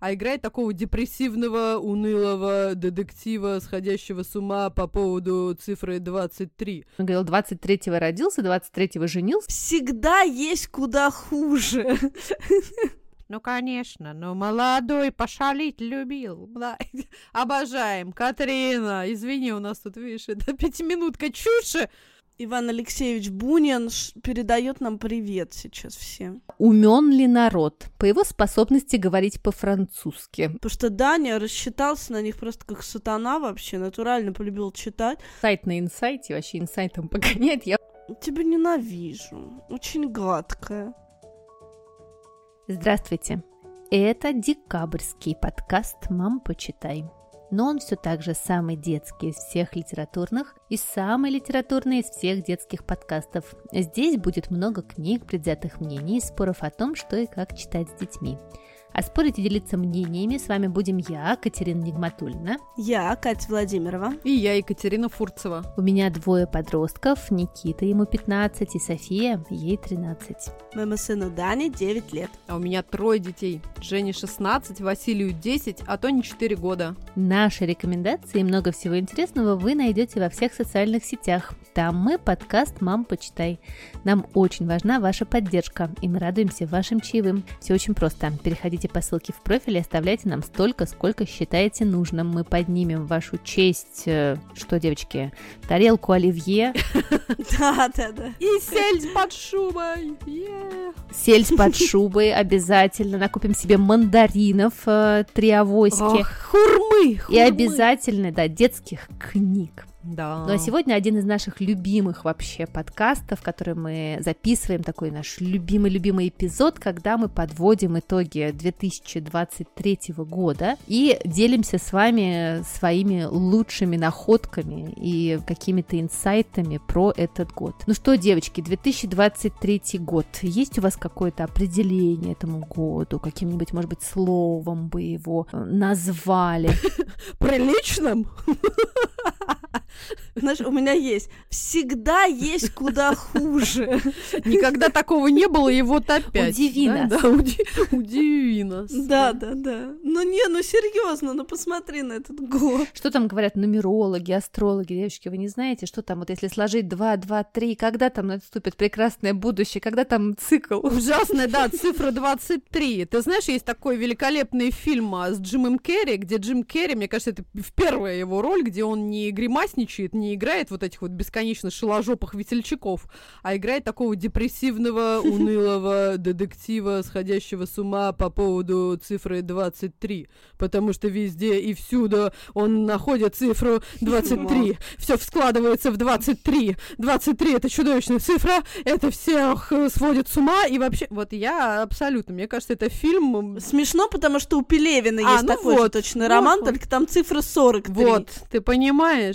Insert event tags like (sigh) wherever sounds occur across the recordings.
а играет такого депрессивного, унылого детектива, сходящего с ума по поводу цифры 23. Он говорил, 23-го родился, 23-го женился. Всегда есть куда хуже. (laughs) Ну, конечно, но молодой пошалить любил. Да. Обожаем. Катрина, извини, у нас тут, видишь, это пятиминутка чуши. Иван Алексеевич Бунин передает нам привет сейчас всем. Умен ли народ по его способности говорить по-французски? Потому что Даня рассчитался на них просто как сатана вообще, натурально полюбил читать. Сайт на инсайте, вообще инсайтом погоняет. Я тебя ненавижу. Очень гадкая. Здравствуйте. Это декабрьский подкаст «Мам, почитай» но он все так же самый детский из всех литературных и самый литературный из всех детских подкастов. Здесь будет много книг, предвзятых мнений и споров о том, что и как читать с детьми. А спорить и делиться мнениями с вами будем я, Катерина Нигматульна. Я, Катя Владимирова. И я, Екатерина Фурцева. У меня двое подростков, Никита, ему 15, и София, ей 13. Моему сыну Дане 9 лет. А у меня трое детей. Жене 16, Василию 10, а Тоне 4 года. Наши рекомендации и много всего интересного вы найдете во всех социальных сетях. Там мы подкаст «Мам, почитай». Нам очень важна ваша поддержка, и мы радуемся вашим чаевым. Все очень просто. Переходите Переходите по ссылке в профиле и оставляйте нам столько, сколько считаете нужным. Мы поднимем вашу честь, э, что, девочки, тарелку оливье. (laughs) Да, да, да. И сельдь под шубой. Сельдь под (laughs) шубой обязательно. Накупим себе мандаринов, э, три авоськи. Хурмы. И обязательно, да, детских книг. Да. Ну а сегодня один из наших любимых вообще подкастов, который мы записываем, такой наш любимый-любимый эпизод, когда мы подводим итоги 2023 года и делимся с вами своими лучшими находками и какими-то инсайтами про этот год. Ну что, девочки, 2023 год. Есть у вас какое-то определение этому году? Каким-нибудь, может быть, словом бы его назвали? (laughs) Приличным? Знаешь, у меня есть. Всегда есть куда хуже. Никогда такого не было, и вот опять. Удиви нас. Да, уди, удиви нас. Да, да, да. Ну не, ну серьезно, ну посмотри на этот год. Что там говорят нумерологи, астрологи, девочки, вы не знаете, что там, вот если сложить 2, 2, 3, когда там наступит прекрасное будущее, когда там цикл? Ужасная, да, цифра 23. Ты знаешь, есть такой великолепный фильм а, с Джимом Керри, где Джим Керри, мне кажется, это в первая его роль, где он не гримасничает, не играет вот этих вот бесконечно шеложопых весельчаков, а играет такого депрессивного, (laughs) унылого детектива, сходящего с ума по поводу цифры 23. Потому что везде и всюду он находит цифру 23. Все складывается в 23. 23 это чудовищная цифра, это всех э, сводит с ума. И вообще, вот я абсолютно, мне кажется, это фильм... Смешно, потому что у Пелевина а, есть ну такой вот, точный вот, роман, вот. только там цифра 43. Вот, ты понимаешь?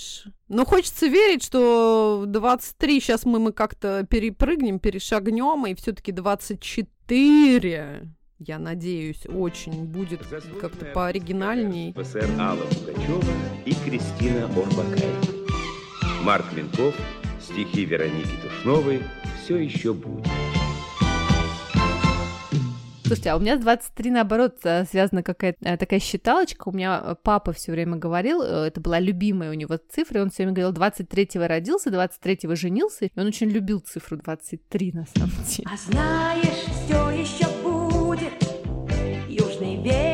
Но хочется верить, что 23 сейчас мы, мы как-то перепрыгнем, перешагнем, и все-таки 24 я надеюсь, очень будет как-то пооригинальней. ПСР Алла Пугачева и Кристина Орбакай. Марк Минков, стихи Вероники Тушновой «Все еще будет». Слушайте, а у меня с 23, наоборот, э, связана какая-то э, такая считалочка. У меня э, папа все время говорил, это была любимая у него цифра, и он все время говорил, 23-го родился, 23-го женился, и он очень любил цифру 23, на самом деле. А знаешь, все еще будет южный еще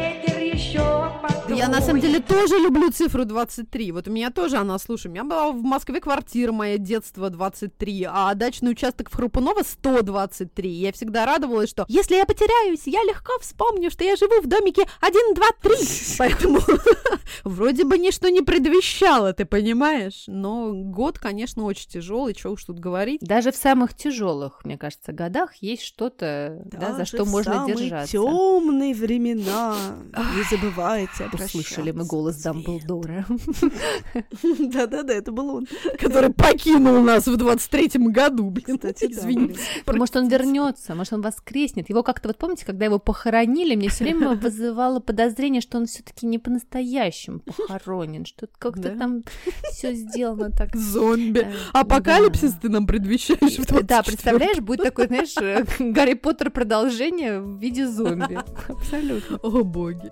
я на самом деле тоже люблю цифру 23. Вот у меня тоже она, слушай, у меня была в Москве квартира моя детство 23, а дачный участок в Храпуново 123. Я всегда радовалась, что если я потеряюсь, я легко вспомню, что я живу в домике 1, 2, 3. Поэтому (laughs) вроде бы ничто не предвещало, ты понимаешь? Но год, конечно, очень тяжелый, что уж тут говорить. Даже в самых тяжелых, мне кажется, годах есть что-то, да, за что можно держаться. темные времена. Не забывайте об услышали мы голос Дамблдора. (laughs) Да-да-да, это был он. Который покинул нас в 23-м году, блин. Кстати, извините. Может, он вернется, может, он воскреснет. Его как-то, вот помните, когда его похоронили, мне все время (laughs) вызывало подозрение, что он все-таки не по-настоящему похоронен, что как-то там все сделано так. Зомби. Э, Апокалипсис ты нам предвещаешь в Да, представляешь, будет такой, знаешь, э, (laughs) Гарри Поттер продолжение в виде зомби. Абсолютно. О, боги.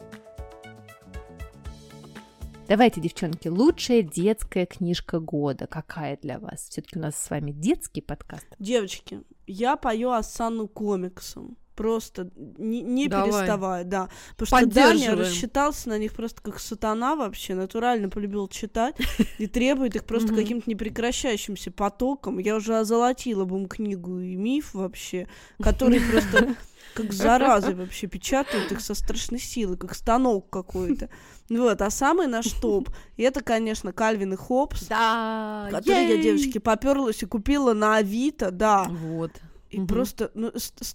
Давайте, девчонки, лучшая детская книжка года. Какая для вас? Все-таки у нас с вами детский подкаст. Девочки, я пою Асану комиксом. Просто не, не Давай. переставая, да. Потому что Даня рассчитался на них просто как сатана вообще, натурально полюбил читать и требует их просто каким-то непрекращающимся потоком. Я уже озолотила бы им книгу и миф вообще, (laughs) который просто как (laughs) заразы вообще печатают их со страшной силой, как станок какой-то. Вот, а самый наш топ, это, конечно, Кальвин и Хопс, Да, который я, девочки, поперлась и купила на Авито, да. Вот. И Мгм. просто, ну,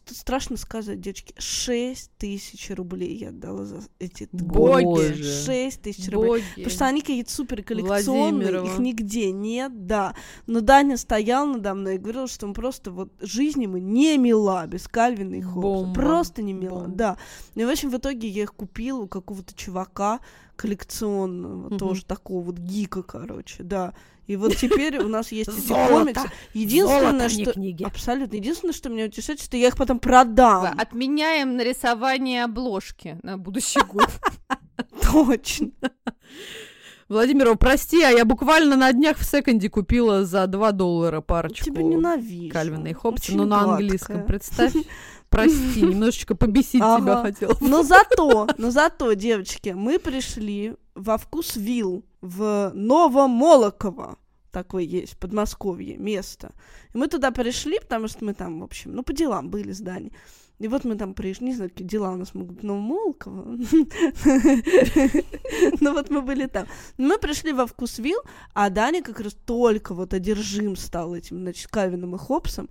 страшно сказать, девочки, 6 тысяч рублей я отдала за эти Боги. гонки. 6 тысяч рублей. Боги. Потому что они какие-то супер коллекционные, их нигде нет, да. Но Даня стоял надо мной и говорил, что он просто вот жизнь ему не мила без Кальвина и Хоббса. Бомба. Просто не мила, Бомба. да. И, в общем, в итоге я их купила у какого-то чувака коллекционного, Мгм. тоже такого вот гика, короче, да. И вот теперь у нас есть эти Золото. комиксы. Единственное, что... книги. Абсолютно. Единственное, что меня утешает, что я их потом продам. Отменяем нарисование обложки на будущий год. (laughs) Точно. Владимирова, прости, а я буквально на днях в секонде купила за 2 доллара парочку Тебя ненавижу. Кальвина и Очень но на гадкая. английском, представь. (laughs) Прости, (laughs) немножечко побесить тебя хотела. Но зато, но зато, девочки, мы пришли во вкус вилл в Новомолоково. Такое есть, в Подмосковье, место. И мы туда пришли, потому что мы там, в общем, ну, по делам были с Даней. И вот мы там пришли, не знаю, какие дела у нас могут быть в Новомолоково. (laughs) Ну вот мы были там. Мы пришли во вкус вилл, а Даня как раз только вот одержим стал этим, значит, Кальвином и Хопсом.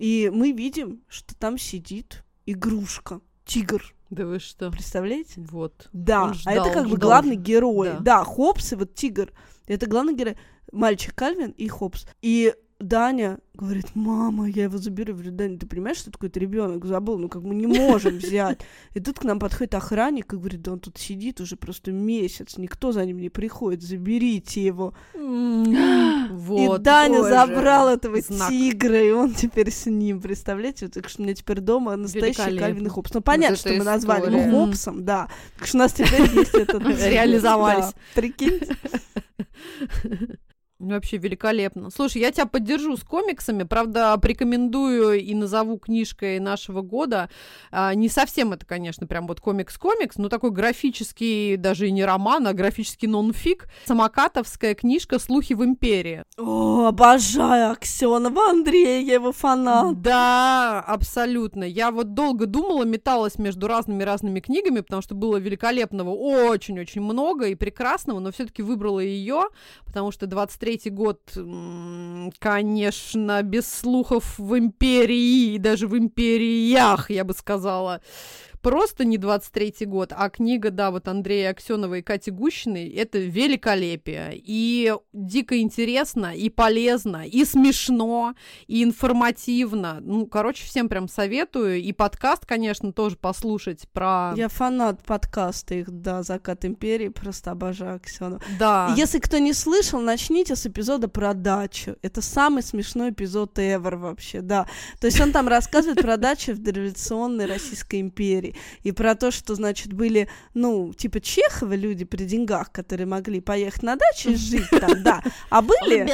И мы видим, что там сидит игрушка, тигр. Да вы что? Представляете? Вот. Да, Он а ждал, это как бы ждал главный же. герой. Да. Да. Хопс и вот тигр. Это главный герой. Мальчик Кальвин и Хопс. И Даня говорит, мама, я его заберу. Я говорю, Даня, ты понимаешь, что такой ребенок забыл? Ну, как мы не можем взять. И тут к нам подходит охранник и говорит, да он тут сидит уже просто месяц, никто за ним не приходит, заберите его. Вот. и Даня забрал этого знак. тигра, и он теперь с ним, представляете? Так что у меня теперь дома настоящий. Кальвин и Хопс. Ну, понятно, что мы назвали его Хопсом, да. Так что у нас теперь есть этот... Реализовались. Прикиньте. (laughs) Вообще великолепно. Слушай, я тебя поддержу с комиксами. Правда, порекомендую и назову книжкой нашего года. А, не совсем это, конечно, прям вот комикс-комикс, но такой графический, даже и не роман, а графический нон-фик. Самокатовская книжка «Слухи в империи». О, обожаю Аксенова Андрея, я его фанат. Да, абсолютно. Я вот долго думала, металась между разными-разными книгами, потому что было великолепного очень-очень много и прекрасного, но все-таки выбрала ее, потому что 23-й год, конечно, без слухов в империи даже в империях, я бы сказала. Просто не 23-й год, а книга, да, вот Андрея Аксенова и Кати Гущиной, это великолепие. И дико интересно, и полезно, и смешно, и информативно. Ну, короче, всем прям советую. И подкаст, конечно, тоже послушать про... Я фанат подкаста их, да, «Закат империи», просто обожаю Аксенова. Да. Если кто не слышал, начните с эпизода про дачу. Это самый смешной эпизод ever вообще, да. То есть он там рассказывает про дачу в дореволюционной Российской империи. И про то, что, значит, были, ну, типа Чехова люди при деньгах, которые могли поехать на дачу и жить там, да. А (laughs) были...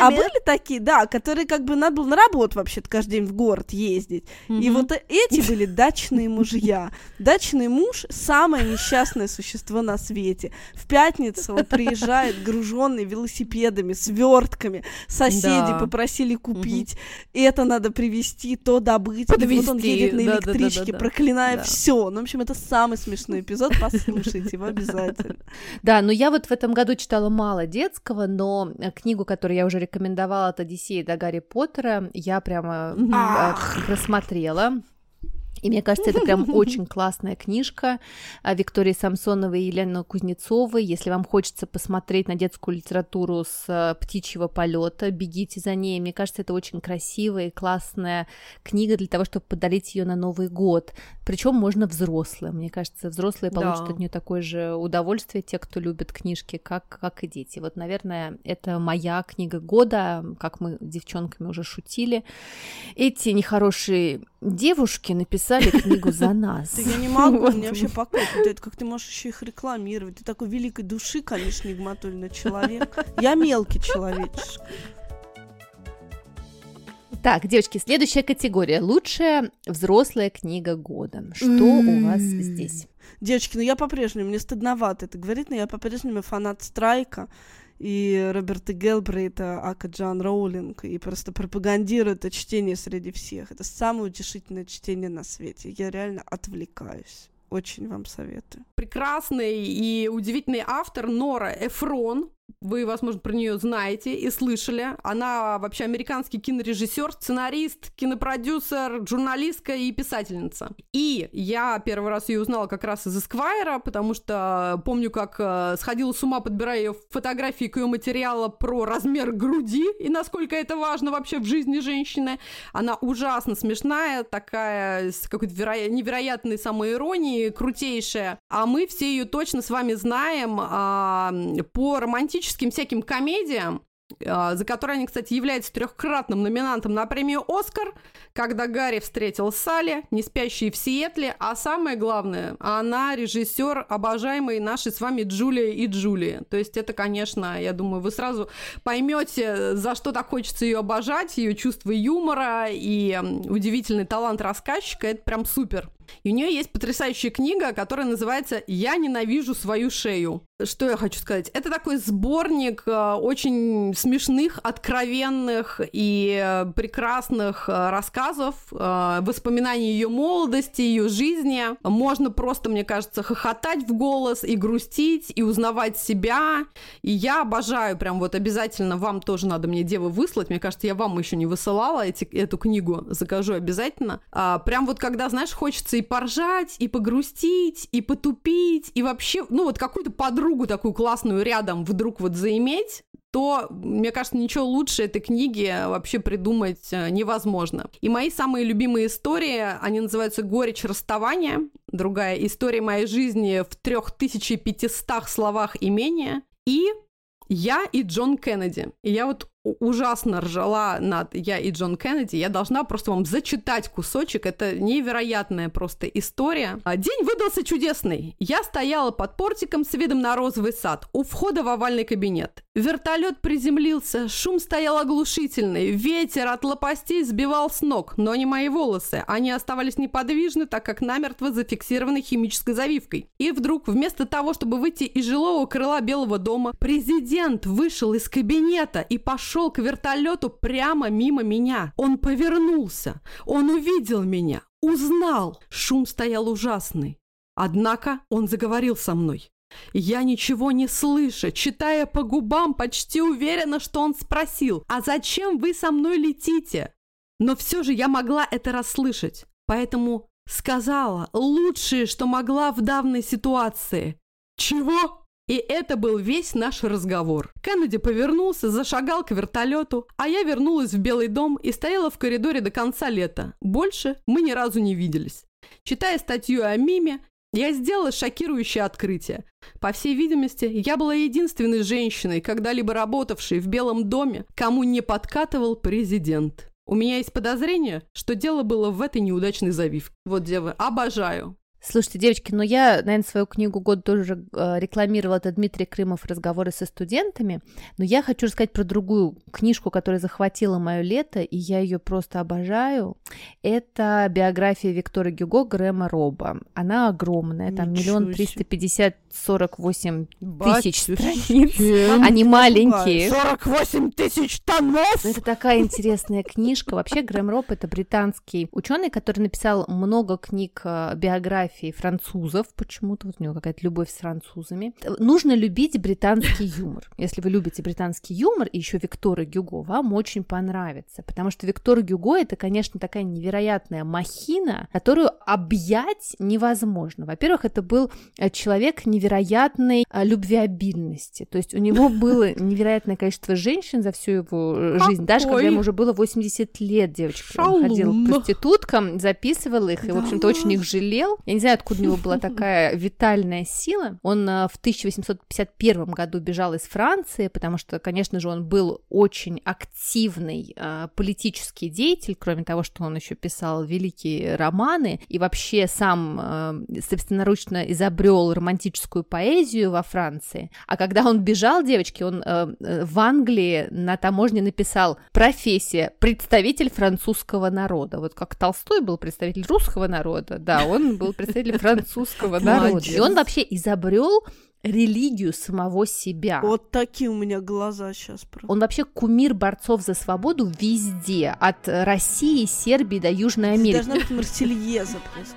А были такие, да, которые как бы надо было на работу вообще-то каждый день в город ездить. И вот эти были дачные мужья. Дачный муж — самое несчастное существо на свете. В пятницу он приезжает, груженный велосипедами, свертками. Соседи попросили купить. Это надо привезти, то добыть. И вот он едет на электричке, проклиная Да. все. Ну, в общем, это самый смешной эпизод. Послушайте его обязательно. (laughs) Да, но я вот в этом году читала мало детского, но э, книгу, которую я уже рекомендовала от Одиссея до Гарри Поттера, я прямо Мгм. И мне кажется, это прям (laughs) очень классная книжка а, Виктории Самсоновой и Елены Кузнецовой. Если вам хочется посмотреть на детскую литературу с э, птичьего полета, бегите за ней. Мне кажется, это очень красивая и классная книга для того, чтобы подарить ее на Новый год. Причем можно взрослым. Мне кажется, взрослые Да. получат от нее такое же удовольствие, те, кто любит книжки, как, как и дети. Вот, наверное, это моя книга года, как мы с девчонками уже шутили. Эти нехорошие девушки написали написали книгу за нас. Да я не могу, Вот. мне вообще покой. дает. Как ты можешь еще их рекламировать? Ты такой великой души, конечно, Нигматульна человек. Я мелкий человечек. Так, девочки, следующая категория. Лучшая взрослая книга года. Что у вас здесь? Девочки, ну я по-прежнему, мне стыдновато это говорить, но я по-прежнему фанат Страйка и Роберта Гелбрейта, Ака Джан Роулинг, и просто пропагандирую это чтение среди всех. Это самое утешительное чтение на свете. Я реально отвлекаюсь. Очень вам советую. Прекрасный и удивительный автор Нора Эфрон. Вы, возможно, про нее знаете и слышали. Она вообще американский кинорежиссер, сценарист, кинопродюсер, журналистка и писательница. И я первый раз ее узнала как раз из Эсквайра, потому что помню, как э, сходила с ума, подбирая ее фотографии к ее материала про размер груди и насколько это важно вообще в жизни женщины. Она ужасно смешная, такая с какой-то веро- невероятной самоиронией, крутейшая. А мы все ее точно с вами знаем а, по романтическим всяким комедиям, а, за которые они, кстати, являются трехкратным номинантом на премию «Оскар», когда Гарри встретил Салли, не спящие в Сиэтле, а самое главное, она режиссер обожаемой нашей с вами Джулия и Джулии. То есть это, конечно, я думаю, вы сразу поймете, за что так хочется ее обожать, ее чувство юмора и удивительный талант рассказчика, это прям супер. И у нее есть потрясающая книга, которая называется «Я ненавижу свою шею». Что я хочу сказать? Это такой сборник э, очень смешных, откровенных и э, прекрасных э, рассказов, воспоминаний ее молодости, ее жизни. Можно просто, мне кажется, хохотать в голос и грустить, и узнавать себя. И я обожаю, прям вот обязательно вам тоже надо мне, девы, выслать. Мне кажется, я вам еще не высылала эти, эту книгу, закажу обязательно. А, прям вот когда, знаешь, хочется и поржать, и погрустить, и потупить, и вообще, ну вот какую-то подругу такую классную рядом вдруг вот заиметь, то, мне кажется, ничего лучше этой книги вообще придумать э, невозможно. И мои самые любимые истории, они называются «Горечь расставания», другая «История моей жизни в 3500 словах и менее», и «Я и Джон Кеннеди». И я вот ужасно ржала над «Я и Джон Кеннеди». Я должна просто вам зачитать кусочек. Это невероятная просто история. А, День выдался чудесный. Я стояла под портиком с видом на розовый сад у входа в овальный кабинет. Вертолет приземлился, шум стоял оглушительный, ветер от лопастей сбивал с ног, но не мои волосы. Они оставались неподвижны, так как намертво зафиксированы химической завивкой. И вдруг, вместо того, чтобы выйти из жилого крыла Белого дома, президент вышел из кабинета и пошел к вертолету прямо мимо меня. Он повернулся, он увидел меня, узнал. Шум стоял ужасный. Однако он заговорил со мной. Я ничего не слыша, читая по губам, почти уверена, что он спросил, «А зачем вы со мной летите?» Но все же я могла это расслышать, поэтому сказала лучшее, что могла в данной ситуации. «Чего?» И это был весь наш разговор. Кеннеди повернулся, зашагал к вертолету, а я вернулась в Белый дом и стояла в коридоре до конца лета. Больше мы ни разу не виделись. Читая статью о Миме, я сделала шокирующее открытие. По всей видимости, я была единственной женщиной, когда-либо работавшей в Белом доме, кому не подкатывал президент. У меня есть подозрение, что дело было в этой неудачной завивке. Вот, девы, обожаю. Слушайте, девочки, ну я, наверное, свою книгу год тоже э, рекламировала, это Дмитрий Крымов «Разговоры со студентами», но я хочу рассказать про другую книжку, которая захватила мое лето, и я ее просто обожаю. Это биография Виктора Гюго Грэма Роба. Она огромная, там миллион триста пятьдесят сорок восемь тысяч страниц. Они маленькие. 48 тысяч тонов! Ну, Это такая интересная книжка. Вообще Грэм Роб это британский ученый, который написал много книг э, биографий французов. Почему-то вот у него какая-то любовь с французами. Нужно любить британский юмор. Если вы любите британский юмор и еще Виктора Гюго, вам очень понравится, потому что Виктор Гюго это, конечно, такая невероятная махина, которую объять невозможно. Во-первых, это был э, человек невероятной э, любвеобильности. То есть у него (laughs) было невероятное количество женщин за всю его э, жизнь. Даже когда Какой ему уже было 80 лет, девочки. Он ходил к проституткам, записывал их и, в общем-то, очень их жалел. Я не знаю, откуда у него была (laughs) такая витальная сила. Он э, в 1851 году бежал из Франции, потому что, конечно же, он был очень активный э, политический деятель, кроме того, что он еще писал великие романы и вообще сам э, собственноручно изобрел романтическую поэзию во Франции. А когда он бежал, девочки, он в Англии на таможне написал профессия представитель французского народа. Вот как Толстой был представитель русского народа, да, он был представитель французского народа. И он вообще изобрел религию самого себя. Вот такие у меня глаза сейчас просто. Он вообще кумир борцов за свободу везде, от России, Сербии до Южной Америки. Должна быть Марсельеза просто.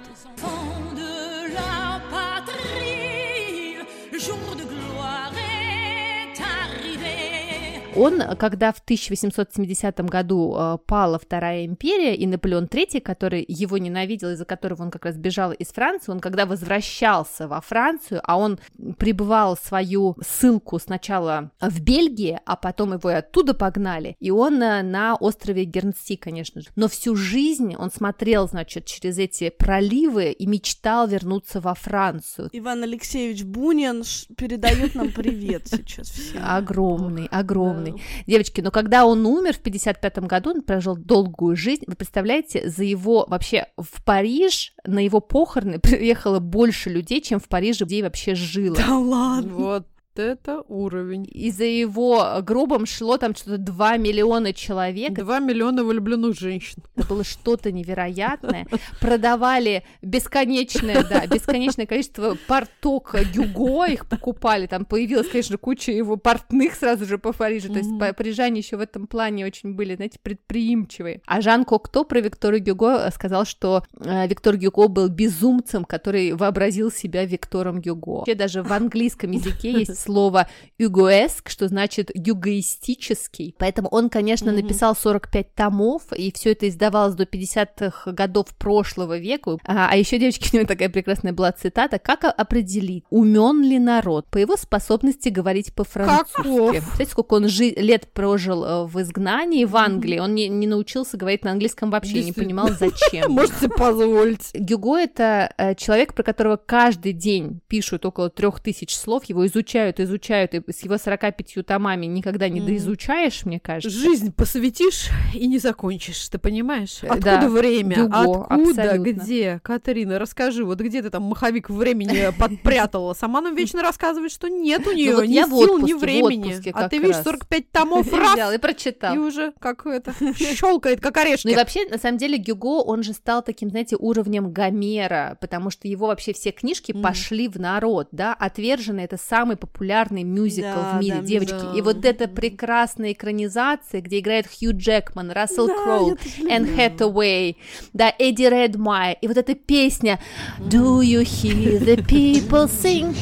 Он, когда в 1870 году э, пала Вторая империя, и Наполеон III, который его ненавидел, из-за которого он как раз бежал из Франции, он когда возвращался во Францию, а он прибывал свою ссылку сначала в Бельгии, а потом его и оттуда погнали, и он э, на острове Гернси, конечно же. Но всю жизнь он смотрел, значит, через эти проливы и мечтал вернуться во Францию. Иван Алексеевич Бунин передает нам привет сейчас всем. Огромный, огромный. Да. Девочки, но когда он умер в 55 году, он прожил долгую жизнь. Вы представляете, за его вообще в Париж на его похороны (laughs) приехало больше людей, чем в Париже людей вообще жило. Да ладно. Вот это уровень. И за его гробом шло там что-то 2 миллиона человек. Два миллиона влюбленных женщин. Это было что-то невероятное. Продавали бесконечное, да, бесконечное количество порток Гюго, их покупали. Там появилась, конечно, куча его портных сразу же по Парижу. То есть парижане еще в этом плане очень были, знаете, предприимчивые. А Жан Кокто про Виктора Гюго э, сказал, что э, Виктор Гюго был безумцем, который вообразил себя Виктором Гюго. Вообще даже в английском языке есть слово «югоэск», что значит «югоистический». Поэтому он, конечно, Мгм. написал 45 томов, и все это издавалось до 50-х годов прошлого века. А, а еще, девочки, у него такая прекрасная была цитата. Как определить, умен ли народ по его способности говорить по-французски? Представляете, сколько он жи- лет прожил э, в изгнании в Англии? Он не, не научился говорить на английском вообще, не понимал, зачем. (laughs) Можете позволить. Гюго — это э, человек, про которого каждый день пишут около трех тысяч слов, его изучают, изучают, и с его 45 томами никогда не Мгм. доизучаешь, мне кажется. Жизнь посвятишь и не закончишь, ты понимаешь? Э, Откуда да, время? Гюго, Откуда? абсолютно. Где? Катерина, расскажи, вот где ты там маховик времени (laughs) подпрятала? Сама нам вечно рассказывает, что нет у нее Ну вот ни сил, ни времени. А ты видишь, раз. 45 томов (laughs) раз, и прочитал. и уже как это (laughs) щелкает, как орешки. Ну и вообще, на самом деле, Гюго, он же стал таким, знаете, уровнем Гомера, потому что его вообще все книжки пошли в народ, да, «Отверженный» — это самый популярный мюзикл Да, в мире, да, девочки, да. и вот эта прекрасная экранизация, где играет Хью Джекман, Рассел Да, Кроу, Энн. Хэтэуэй, да, Эдди Редмайер, и вот эта песня «Do you hear the people sing?»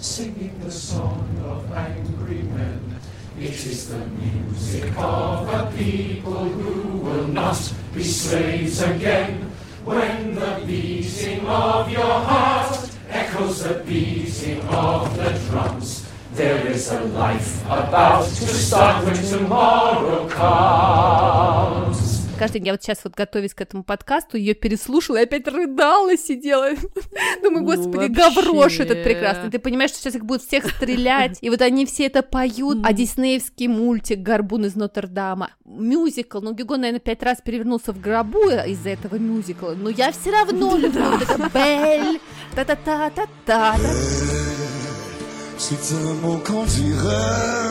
singing the song of angry men. It is the music of a people who will not be slaves again. When the beating of your heart echoes the beating of the drums, there is a life about to start when tomorrow comes. Каждый день я вот сейчас вот готовясь к этому подкасту, ее переслушала и опять рыдала, сидела. (laughs) Думаю, Ну, господи, гаврош этот прекрасный. Ты понимаешь, что сейчас их будут всех стрелять, (laughs) и вот они все это поют. А диснеевский мультик «Горбун из Нотр-Дама», мюзикл, ну, Гюго, наверное, пять раз перевернулся в гробу из-за этого мюзикла, но я все равно (laughs) люблю вот это Бель, та-та-та-та-та. Un mot qu'on dirait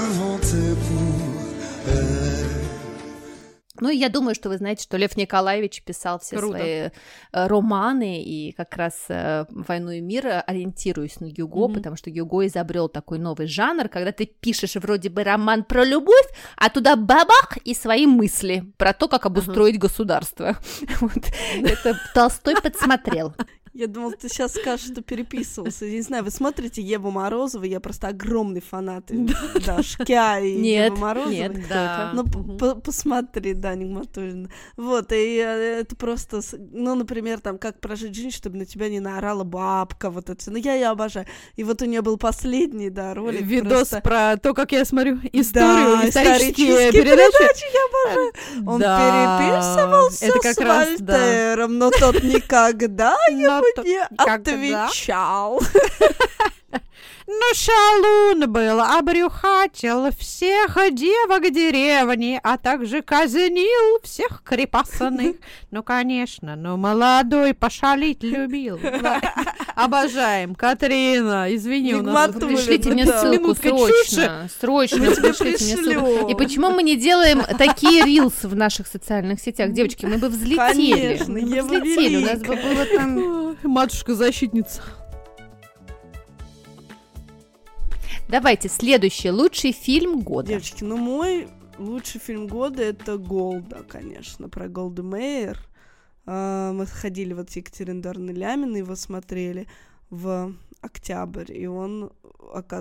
inventé pour elle. Ну, я думаю, что вы знаете, что Лев Николаевич писал все Круто. свои э, романы, и как раз э, «Войну и мир» ориентируюсь на Гюго, Мгм. потому что Гюго изобрел такой новый жанр, когда ты пишешь вроде бы роман про любовь, а туда бабах и свои мысли про то, как обустроить государство. (laughs) Вот. Это Толстой подсмотрел. Я думал, ты сейчас скажешь, что переписывался. Я не знаю, вы смотрите Еву Морозову? Я просто огромный фанат (laughs) Дашкя и Евы Морозовой. нет, Да. Ну, посмотри, да, Нигматуллина. Вот, и э, это просто, ну, например, там, как прожить жизнь, чтобы на тебя не наорала бабка, вот это. всё. Ну, я ее обожаю. И вот у нее был последний, да, ролик. Видос про то, как я смотрю историю, исторические передачи. я обожаю. Он переписывался с. Вольтером, но тот никогда (laughs) Но не отвечал. (laughs) Ну, шалун был, обрюхатил всех девок деревни, а также казнил всех крепостных. (laughs) Ну, конечно, ну, молодой пошалить любил. (laughs) Обожаем. Катрина, извини, у нас... Пришлите мне ссылку срочно. Срочно пришлите мне ссылку. И почему мы не делаем такие рилсы в наших социальных сетях? Девочки, мы бы взлетели. Конечно, мы бы взлетели. У нас бы было там... Матушка-защитница. Давайте, следующий. Лучший фильм года. Девочки, ну мой лучший фильм года это Голда, конечно, про Голду Мейер. А, Мы ходили вот с Екатериной Ляминой, его смотрели в октябрь, и он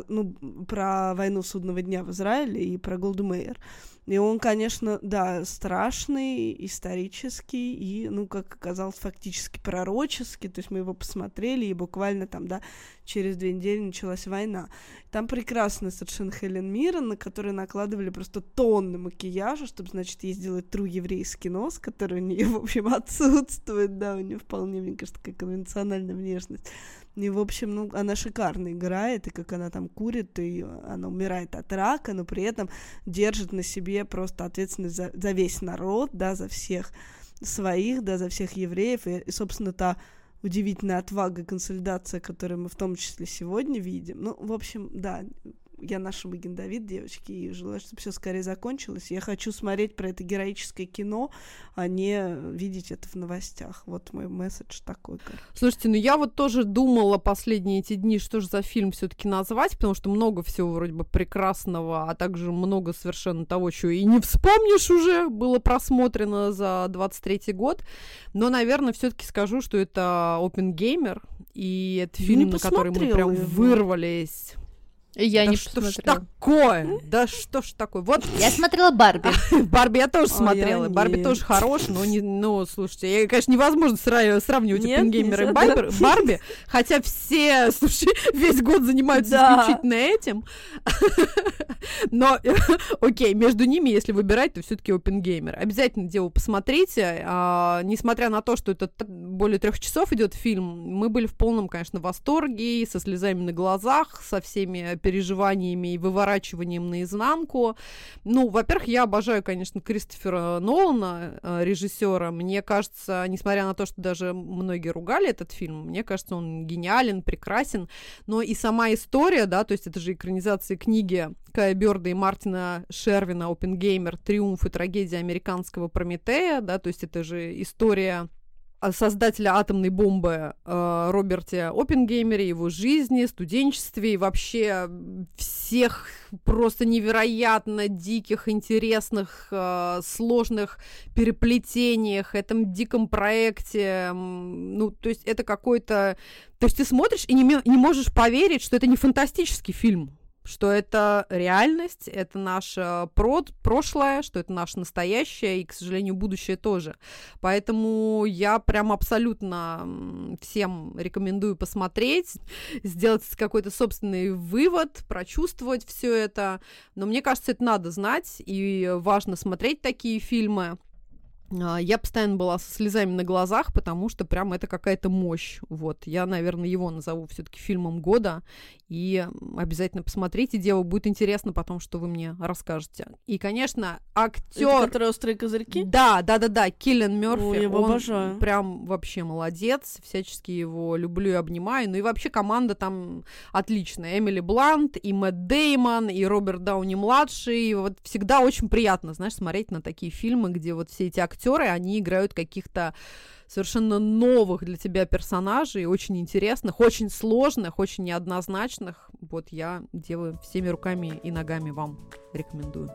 ну, про войну судного дня в Израиле и про Голду Мейер. И он, конечно, да, страшный, исторический и, ну, как оказалось, фактически пророческий. То есть мы его посмотрели, и буквально там, да, через две недели началась война. Там прекрасная совершенно Хелен Миррен, на которую накладывали просто тонны макияжа, чтобы, значит, ей сделать true еврейский нос, который у нее, в общем, (laughs) отсутствует, да, у нее вполне, мне кажется, такая конвенциональная внешность. И, в общем, ну, она шикарно играет, и как она там курит, и она умирает от рака, но при этом держит на себе просто ответственность за, за весь народ, да, за всех своих, да, за всех евреев, и, и, собственно, та удивительная отвага и консолидация, которую мы в том числе сегодня видим. Ну, в общем, да, я наша Маген Давид, девочки, и желаю, чтобы все скорее закончилось. Я хочу смотреть про это героическое кино, а не видеть это в новостях. Вот мой месседж такой. короче. Слушайте, ну я вот тоже думала последние эти дни, что же за фильм все-таки назвать, потому что много всего вроде бы прекрасного, а также много совершенно того, что и не вспомнишь уже, было просмотрено за 23 год. Но, наверное, все-таки скажу, что это Open Gamer, и это Я фильм, не на который мы прям его. вырвались. Я да не что ж посмотрела. такое? Да что ж такое? Вот Я смотрела Барби. (laughs) Барби я тоже смотрела. Барби тоже хорош, но не, ну, слушайте, я, конечно, невозможно сра- сравнивать Оппенгеймера и Барби, (laughs) Барби, хотя все, слушай, (laughs) весь год занимаются исключительно этим. Но, окей, между ними, если выбирать, то все-таки Оппенгеймер. Обязательно дело посмотрите. А, несмотря на то, что это более трех часов идет фильм, мы были в полном, конечно, восторге, со слезами на глазах, со всеми переживаниями и выворачиванием наизнанку. Ну, во-первых, я обожаю, конечно, Кристофера Нолана, э, режиссера. Мне кажется, несмотря на то, что даже многие ругали этот фильм, мне кажется, он гениален, прекрасен. Но и сама история, да, то есть это же экранизация книги Кая Бёрда и Мартина Шервина «Опенгеймер. Триумф и трагедия американского Прометея», да, то есть это же история создателя атомной бомбы э, Роберте Оппенгеймере, его жизни, студенчестве и вообще всех просто невероятно диких, интересных, э, сложных переплетениях, этом диком проекте. Ну, то есть это какой-то... То есть ты смотришь и не, не можешь поверить, что это не фантастический фильм что это реальность, это наше прод, прошлое, что это наше настоящее и, к сожалению, будущее тоже. Поэтому я прям абсолютно всем рекомендую посмотреть, сделать какой-то собственный вывод, прочувствовать все это. Но мне кажется, это надо знать, и важно смотреть такие фильмы. А, Я постоянно была со слезами на глазах, потому что прям это какая-то мощь. Вот, я, наверное, его назову все-таки фильмом года. И обязательно посмотрите, дело будет интересно потом, что вы мне расскажете. И, конечно, Это актер. которые острые козырьки? Да, да, да, да, Киллен Мерфи. Ой, я его он обожаю. прям вообще молодец. Всячески его люблю и обнимаю. Ну и вообще команда там отличная. Эмили Блант, и Мэтт Деймон, и Роберт Дауни младший. И вот всегда очень приятно, знаешь, смотреть на такие фильмы, где вот все эти актеры, они играют каких-то совершенно новых для тебя персонажей, очень интересных, очень сложных, очень неоднозначных. Вот я делаю всеми руками и ногами вам рекомендую.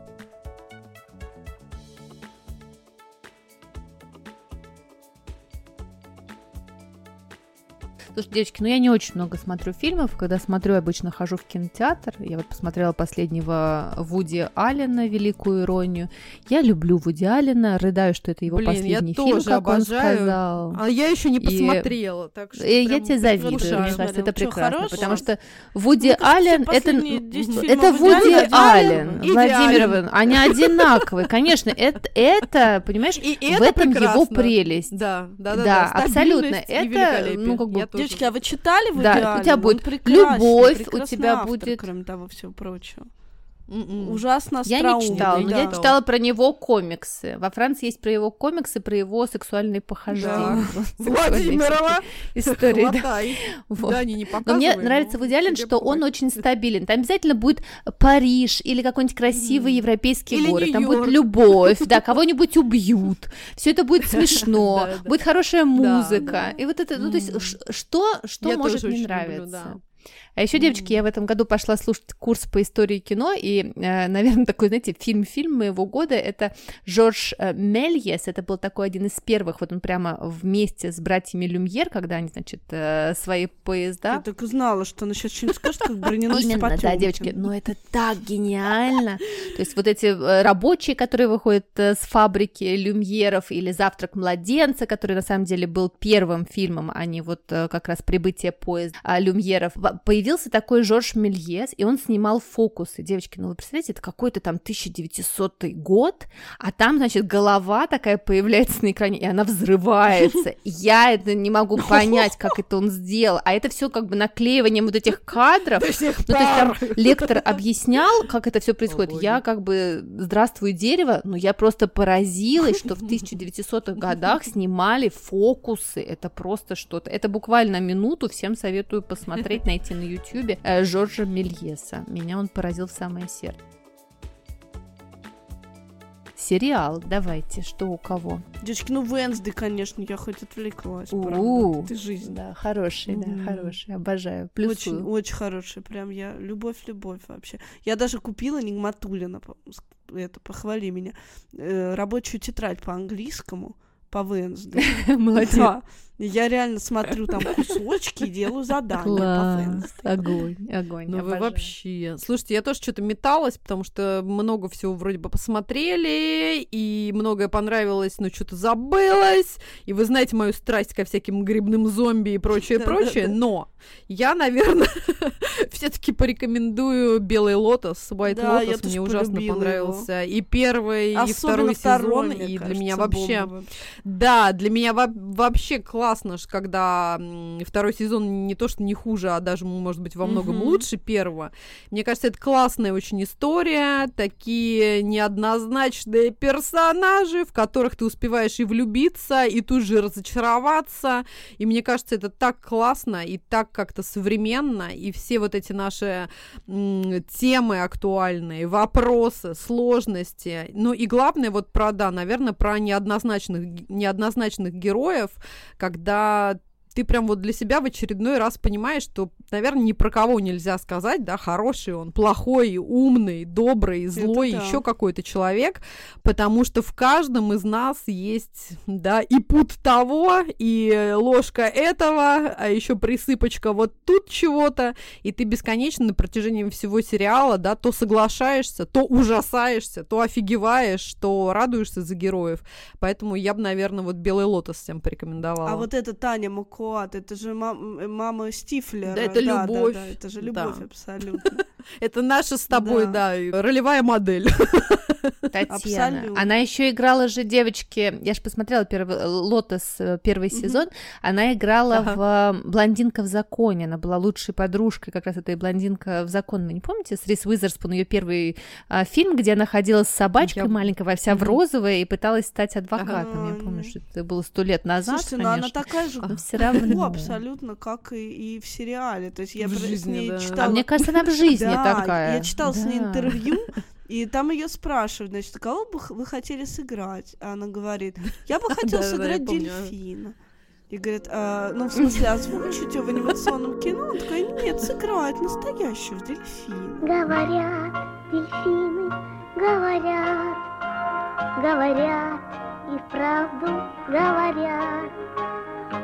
Слушайте, девочки, ну я не очень много смотрю фильмов. Когда смотрю, обычно хожу в кинотеатр. Я вот посмотрела последнего Вуди Аллена «Великую иронию». Я люблю Вуди Аллена, рыдаю, что это его Блин, я последний фильм, тоже как он обожаю. сказал. А я еще не И- посмотрела, так что И я прям тебе завидую, мне кажется, это прекрасно, хорош? потому что Вуди Мне кажется, Аллен, это, последние 10 фильмов это Вуди Аллен. Владимировна, они одинаковые, конечно, это, это понимаешь, И в это этом его прекрасно. прелесть. Да, да, да, Да, абсолютно. стабильность и Это, ну, как бы, Я. Девочки, а вы читали Вуди Да, у Аллена? тебя будет любовь, у тебя будет- кроме того всего прочего. М-м. Ужасно Я не читала, но да. я читала про него комиксы. Во Франции есть про его комиксы, про его сексуальные похождения. (laughs) (laughs) Сексуальные Владимирова, истории. да. (laughs) Вот. Да, они не Но мне нравится Аллен, тебе что он похуй. очень стабилен. Там обязательно будет Париж или какой-нибудь красивый европейский Или город. Там будет любовь, да, кого-нибудь убьют. Все это будет смешно, Да, да. будет хорошая музыка. да. И вот это, ну то есть, что, что может не нравиться? А еще, девочки, я в этом году пошла слушать курс по истории кино, и, наверное, такой, знаете, фильм-фильм моего года — это Жорж э, Мельес, это был такой один из первых, вот он прямо вместе с братьями Люмьер, когда они, значит, э, свои поезда... Я так и знала, что она сейчас что-нибудь скажет, как броненосец (laughs) Именно, да, девочки, но это так гениально. То есть вот эти э, рабочие, которые выходят э, с фабрики Люмьеров, или «Завтрак младенца», который на самом деле был первым фильмом, а не вот э, как раз «Прибытие поезда» Люмьеров. Во- Появился такой Жорж Мельес, и он снимал фокусы. Девочки, ну вы представляете, это какой-то там 1900 год, а там, значит, голова такая появляется на экране, и она взрывается. (laughs) Я это не могу понять, как это он сделал. А это все как бы наклеиванием вот этих кадров. (laughs) Ну, то есть там (laughs) лектор объяснял, как это все происходит. Я как бы здравствуй дерево, но я просто поразилась, что в 1900-х годах снимали фокусы. Это просто что-то. Это буквально минуту. Всем советую посмотреть, найти на Ютубе э, Жоржа Мельеса. Меня он поразил в самое сердце. Сериал, давайте, что у кого? Девочки, ну Венсды, конечно, я хоть отвлеклась, У-у. правда. Ты жизнь. Да, хороший, да, хороший, обожаю. Очень, Плюсую. очень хороший, прям я любовь-любовь вообще. Я даже купила Нигматулина, это, похвали меня, э, рабочую тетрадь по английскому, по Венсды. (laughs) Молодец. Да. И Я реально смотрю там кусочки и делаю задания по Класс, Венсды. огонь, огонь. Ну вы вообще. Слушайте, я тоже что-то металась, потому что много всего вроде бы посмотрели, и многое понравилось, но что-то забылось. И вы знаете мою страсть ко всяким грибным зомби и прочее, прочее. Но я, наверное, (laughs) все-таки порекомендую Белый лотос, White Да, Lotus. Мне ужасно понравился. И первый, и Особенно второй сезон. мне и для меня вообще. Да, для меня во- вообще классно, когда второй сезон не то что не хуже, а даже, может быть, во многом Мгм. лучше первого. Мне кажется, это классная очень история, такие неоднозначные персонажи, в которых ты успеваешь и влюбиться, и тут же разочароваться. И мне кажется, это так классно и так как-то современно, и все вот эти наши м, темы актуальные, вопросы, сложности. Ну и главное, вот про, да, наверное, про неоднозначных, неоднозначных героев, когда ты прям вот для себя в очередной раз понимаешь, что, наверное, ни про кого нельзя сказать, да, хороший он, плохой, умный, добрый, злой, да. еще какой-то человек, потому что в каждом из нас есть, да, и путь того, и ложка этого, а еще присыпочка вот тут чего-то, и ты бесконечно на протяжении всего сериала, да, то соглашаешься, то ужасаешься, то офигеваешь, то радуешься за героев. Поэтому я бы, наверное, вот «Белый лотос» всем порекомендовала. А вот эта Таня Макуат, это же мам- э, мама Стифлера. Да, это любовь. Да, это же любовь Да. абсолютно. Это наша с тобой, Да. да, ролевая модель. (laughs) Татьяна. Абсолютно. Она еще играла же девочки. Я же посмотрела первый э, Лотос э, первый сезон. Она играла в э, Блондинка в законе. Она была лучшей подружкой как раз этой блондинка в законе. Вы не помните? С Рис Уизерспун ее первый а, фильм, где она ходила с собачкой Я- маленькой, во вся в Мгм. розовое и пыталась стать адвокатом. Я Ага. помню, что это было сто лет назад. Слушайте, ну она конечно. такая же Но все Ну, равно. абсолютно, как и, и в сериале. То есть я В про- с жизни, ней да. читала... А мне кажется, она в (laughs) жизни Да, такая. Я читала с ней Да. интервью, (laughs) и там ее спрашивают, значит, кого бы вы хотели сыграть? А она говорит, я бы (laughs) хотела сыграть дельфина. И говорит, «А, ну, в смысле, озвучить ее в анимационном кино? Он такой, нет, сыграть настоящего дельфина. Говорят, дельфины, говорят, говорят, и вправду говорят.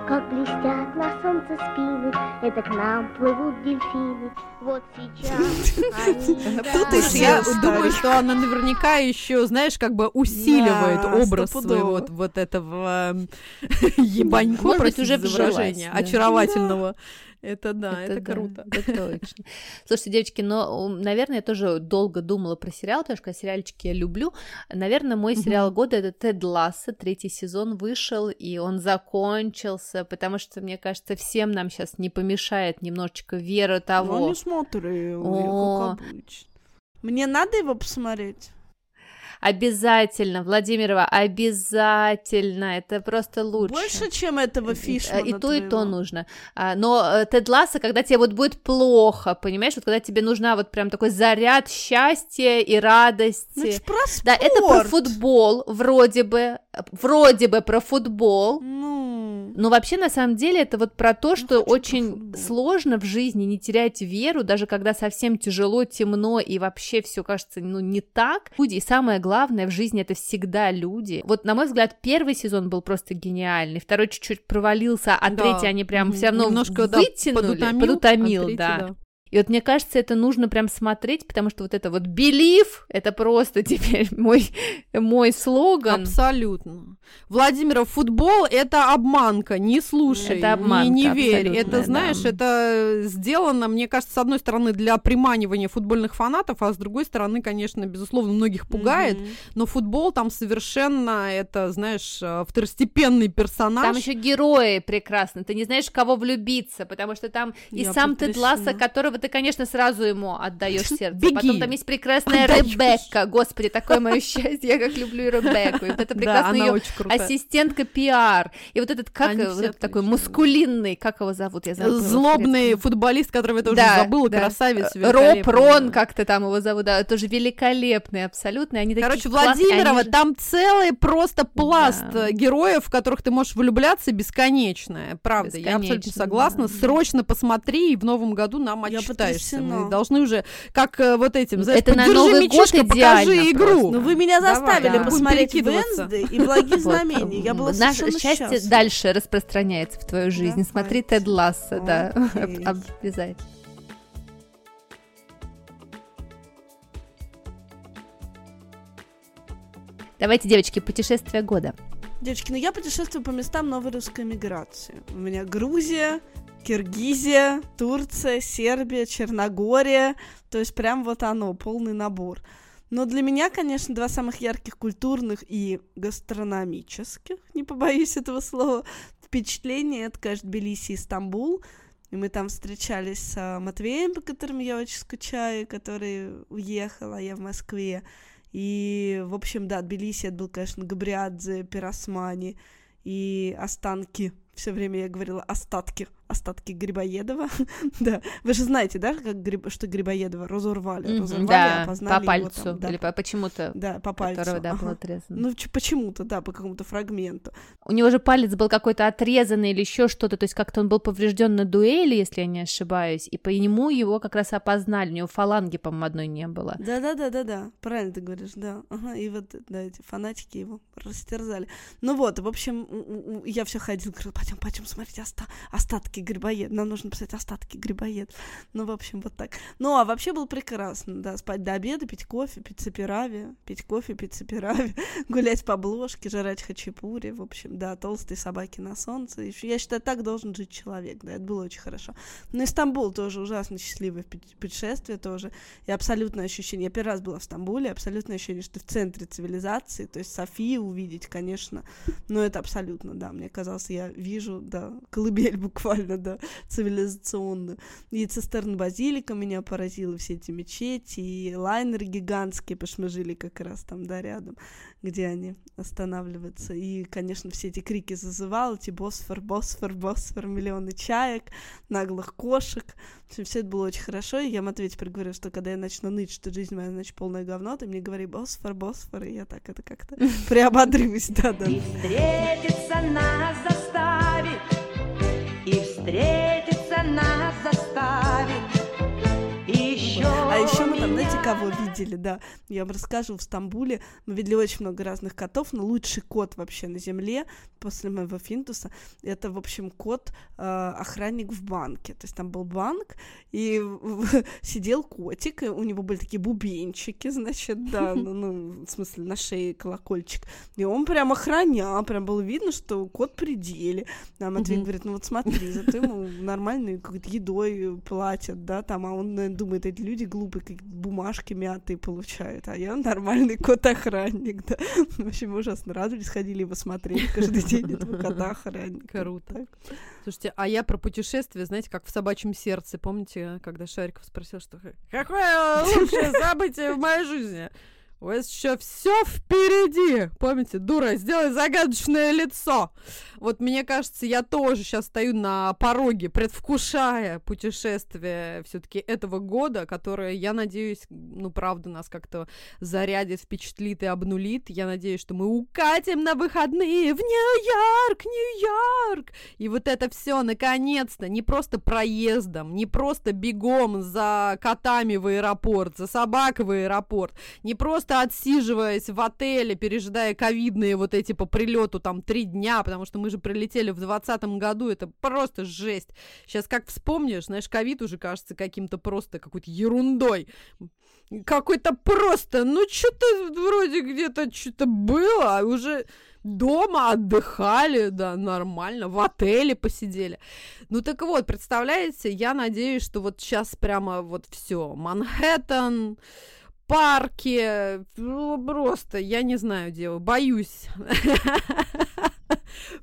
Как блестят на солнце спины, это к нам плывут дельфины. Вот сейчас (laughs) они Тут и Слушай, я думаю, что она наверняка еще, знаешь, как бы усиливает образ своего вот, этого (laughs) ебанько, простите уже за выражение, очаровательного. Это да, это, да, круто. Это точно. Слушайте, девочки, но, наверное, я тоже долго думала про сериал, потому что сериальчики я люблю. Наверное, мой сериал года это Тед Ласса, третий сезон вышел, и он закончился, потому что, мне кажется, всем нам сейчас не помешает немножечко вера Я того. не смотрю, как обычно. Мне надо его посмотреть? Обязательно, Владимирова, обязательно, это просто лучше. Больше, чем этого Фишмана И то, и то твоего. нужно. А, Но э, Тед Ласса, когда тебе вот будет плохо, понимаешь, вот когда тебе нужна вот прям такой заряд счастья и радости. Ну, это про спорт. Да, это про футбол, вроде бы, вроде бы про футбол. Ну, Но вообще, на самом деле, это вот про то, что хочу про очень сложно в жизни не терять веру, даже когда совсем тяжело, темно и вообще все кажется, ну, не так. Люди, и самое главное в жизни это всегда люди. Вот, на мой взгляд, первый сезон был просто гениальный, второй чуть-чуть провалился, а Да. третий они прям Мгм. все равно Немножко, да, вытянули, подутомил, подутомил, а третий, да. да. И вот мне кажется, это нужно прям смотреть, потому что вот это вот believe, это просто (laughs) теперь мой, мой слоган. Абсолютно. Владимира, футбол это обманка, не слушай, Это обманка, не, не верь. Это, да. знаешь, это сделано, мне кажется, с одной стороны для приманивания футбольных фанатов, а с другой стороны, конечно, безусловно, многих пугает. мгм. Но футбол там совершенно, это, знаешь, э, второстепенный персонаж. Там еще герои прекрасны. Ты не знаешь, кого влюбиться, потому что там и Я сам Тед Ласса, потрясена. Которого ты, конечно, сразу ему отдаешь (laughs) сердце. Беги. Потом там есть прекрасная Отдаёшь. Ребекка. Господи, такое мое (laughs) счастье, я как люблю Ребекку. И вот это прекрасная ее ассистентка пиар. И вот этот, как такой мускулинный, как его зовут? Я забыла. Злобный футболист, которого я тоже Да, забыла, да. красавец. Роб великолепный, Рон, как-то там его зовут, да, тоже великолепный, абсолютно. Они Короче, Владимирова, там целый просто пласт Да. э, героев, в которых ты можешь влюбляться бесконечное. Правда, я абсолютно Бесконечно, согласна. да. Срочно посмотри, и в новом году нам Я отчитаешься. потрясена. Мы должны уже, как э, вот этим, знаешь, Это на подержи Новый год мячишко, покажи идеально игру. Ну, вы меня Давай, заставили да. посмотреть. Венсды и (laughs) благие знамения. Я была Наше счастье дальше распространяется в твою жизнь. Смотри. Тед Ласса, да, обязательно. Давайте, девочки, путешествие года. Девочки, ну я путешествую по местам новой русской миграции. У меня Грузия, Киргизия, Турция, Сербия, Черногория. То есть прям вот оно, полный набор. Но для меня, конечно, два самых ярких культурных и гастрономических, не побоюсь этого слова, впечатления, это, конечно, Тбилиси и Стамбул. И мы там встречались с а, Матвеем, по которому я очень скучаю, который уехал, а я в Москве. И, в общем, да, Тбилиси это был, конечно, Габриадзе, Пиросмани и останки. Все время я говорила остатки, остатки Грибоедова. (laughs) да, вы же знаете, да, как Гриб- что Грибоедова разорвали, Мгм, разорвали, Да, опознали по его пальцу, там, да, или по- почему-то, да, по пальцу. которого, да, был ага. отрезан. Ну, ч- почему-то, да, по какому-то фрагменту. У него же палец был какой-то отрезанный или еще что-то, то есть как-то он был поврежден на дуэли, если я не ошибаюсь, и по нему его как раз опознали, у него фаланги, по-моему, одной не было. Да-да-да-да-да, правильно ты говоришь, да. Ага, и вот, да, эти фанатики его растерзали. Ну вот, в общем, я все ходила, говорю, пойдем, пойдем смотреть оста- остатки грибоед. Нам нужно посмотреть остатки грибоед. Ну, в общем, вот так. Ну, а вообще было прекрасно, да, спать до обеда, пить кофе, пить сапирави, пить кофе, пить сапирави, (laughs) гулять по обложке, жрать хачапури, в общем, да, толстые собаки на солнце. Я считаю, так должен жить человек, да, это было очень хорошо. Ну, Стамбул тоже ужасно счастливое пут- путешествие тоже. И абсолютное ощущение, я первый раз была в Стамбуле, абсолютное ощущение, что в центре цивилизации, то есть Софию увидеть, конечно, но это абсолютно, да, мне казалось, я вижу, да, колыбель (laughs) буквально, да, цивилизационную. И цистерн базилика меня поразила, все эти мечети, и лайнеры гигантские, потому что мы жили как раз там, да, рядом, где они останавливаются. И, конечно, все эти крики зазывал, эти Босфор, Босфор, Босфор, миллионы чаек, наглых кошек. В общем, все это было очень хорошо, и я Матвей теперь говорю, что когда я начну ныть, что жизнь моя, значит, полное говно, ты мне говори Босфор, Босфор, и я так это как-то (laughs) приободрюсь, да-да. И встретиться нас встретиться нас заставит. И еще А еще мы кого видели, да. Я вам расскажу, в Стамбуле мы видели очень много разных котов, но лучший кот вообще на земле после моего финтуса, это, в общем, кот, э, охранник в банке. То есть там был банк, и (laughs) сидел котик, и у него были такие бубенчики, значит, да, (laughs) ну, ну, в смысле, на шее колокольчик. И он прям охранял, прям было видно, что кот при деле. А Матвей говорит, ну вот смотри, зато ему нормальной какой-то едой платят, да, там, а он наверное, думает, эти люди глупые, как бумажки мятые получают, а я нормальный кот-охранник, да. В общем, ужасно радовались, ходили его смотреть каждый день этого кота-охранника. Круто. Слушайте, а я про путешествия, знаете, как в собачьем сердце. Помните, когда Шариков спросил, что какое лучшее событие в моей жизни? У вас еще все впереди. Помните, дура, сделай загадочное лицо. Вот мне кажется, я тоже сейчас стою на пороге, предвкушая путешествие все-таки этого года, которое, я надеюсь, ну, правда, нас как-то зарядит, впечатлит и обнулит. Я надеюсь, что мы укатим на выходные в Нью-Йорк, Нью-Йорк. И вот это все, наконец-то, не просто проездом, не просто бегом за котами в аэропорт, за собакой в аэропорт, не просто отсиживаясь в отеле, пережидая ковидные вот эти по прилету там три дня, потому что мы же прилетели в двадцатом году, это просто жесть. Сейчас как вспомнишь, знаешь, ковид уже кажется каким-то просто какой-то ерундой. Какой-то просто, ну что-то вроде где-то что-то было, а уже дома отдыхали, да, нормально, в отеле посидели. Ну так вот, представляете, я надеюсь, что вот сейчас прямо вот все, Манхэттен, парки, ну, просто, я не знаю, вы, боюсь.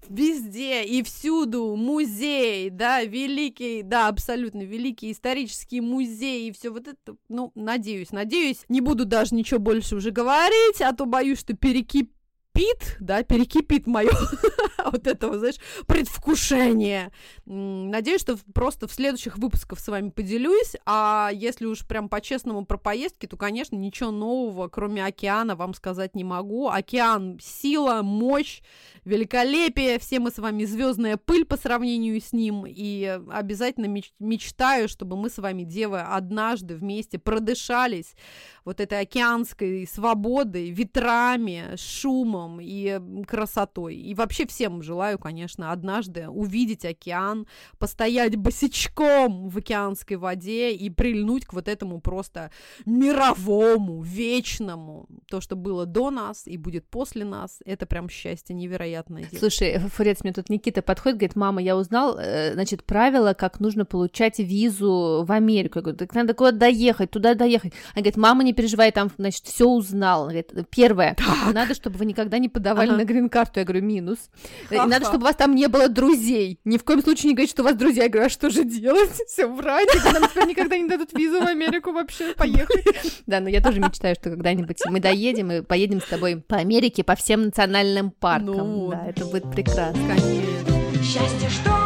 Везде и всюду музей, да, великий, да, абсолютно великий исторический музей и все вот это, ну, надеюсь, надеюсь, не буду даже ничего больше уже говорить, а то боюсь, что перекипит, да, перекипит мое (laughs) (laughs) вот этого, знаешь, предвкушение. М, Надеюсь, что просто в следующих выпусках с вами поделюсь, а если уж прям по-честному про поездки, то, конечно, ничего нового, кроме океана, вам сказать не могу. Океан — сила, мощь, великолепие, все мы с вами звездная пыль по сравнению с ним, и обязательно меч- мечтаю, чтобы мы с вами, девы, однажды вместе продышались вот этой океанской свободой, ветрами, шумом и красотой. И вообще всем желаю, конечно, однажды увидеть океан, постоять босичком в океанской воде и прильнуть к вот этому просто мировому, вечному. То, что было до нас и будет после нас, это прям счастье невероятное. дело. Слушай, Фурец, мне тут Никита подходит, говорит, мама, я узнал, э, значит, правила, как нужно получать визу в Америку. Я говорю, так надо куда доехать, туда доехать. Она говорит, мама, не переживай, там, значит, все узнал. Она говорит, первое, надо, чтобы вы никогда не подавали Ага. на грин-карту. Я говорю, минус. Ха-ха. надо, чтобы у вас там не было друзей. Ни в коем случае не говорить, что у вас друзья. Я говорю, а что же делать? (laughs) Все врать, нам теперь никогда не дадут визу в Америку вообще поехать. (laughs) Да, но я тоже мечтаю, что когда-нибудь мы доедем и поедем с тобой по Америке, по всем национальным паркам. Ну, да, это будет прекрасно. Конечно. Счастье, что.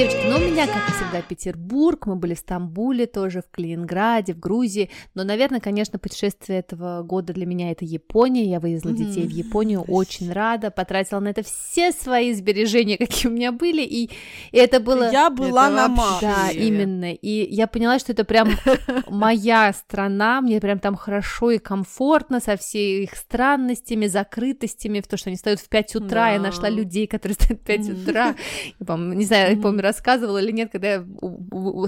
Девочки, ну у меня, как и всегда, Петербург, мы были в Стамбуле тоже, в Калининграде, в Грузии, но, наверное, конечно, путешествие этого года для меня это Япония, я вывезла детей в Японию, очень рада, потратила на это все свои сбережения, (laughs) какие у меня были, и, и это было... Я была Это на вообще-. Да, именно. И я поняла, что это прям (laughs) моя страна, мне прям там хорошо и комфортно со всей их странностями, закрытостями, в то, что они встают в 5 утра, я нашла людей, которые встают в 5 Мгм. утра. (laughs) Не знаю, я помню, рассказывала или нет, когда я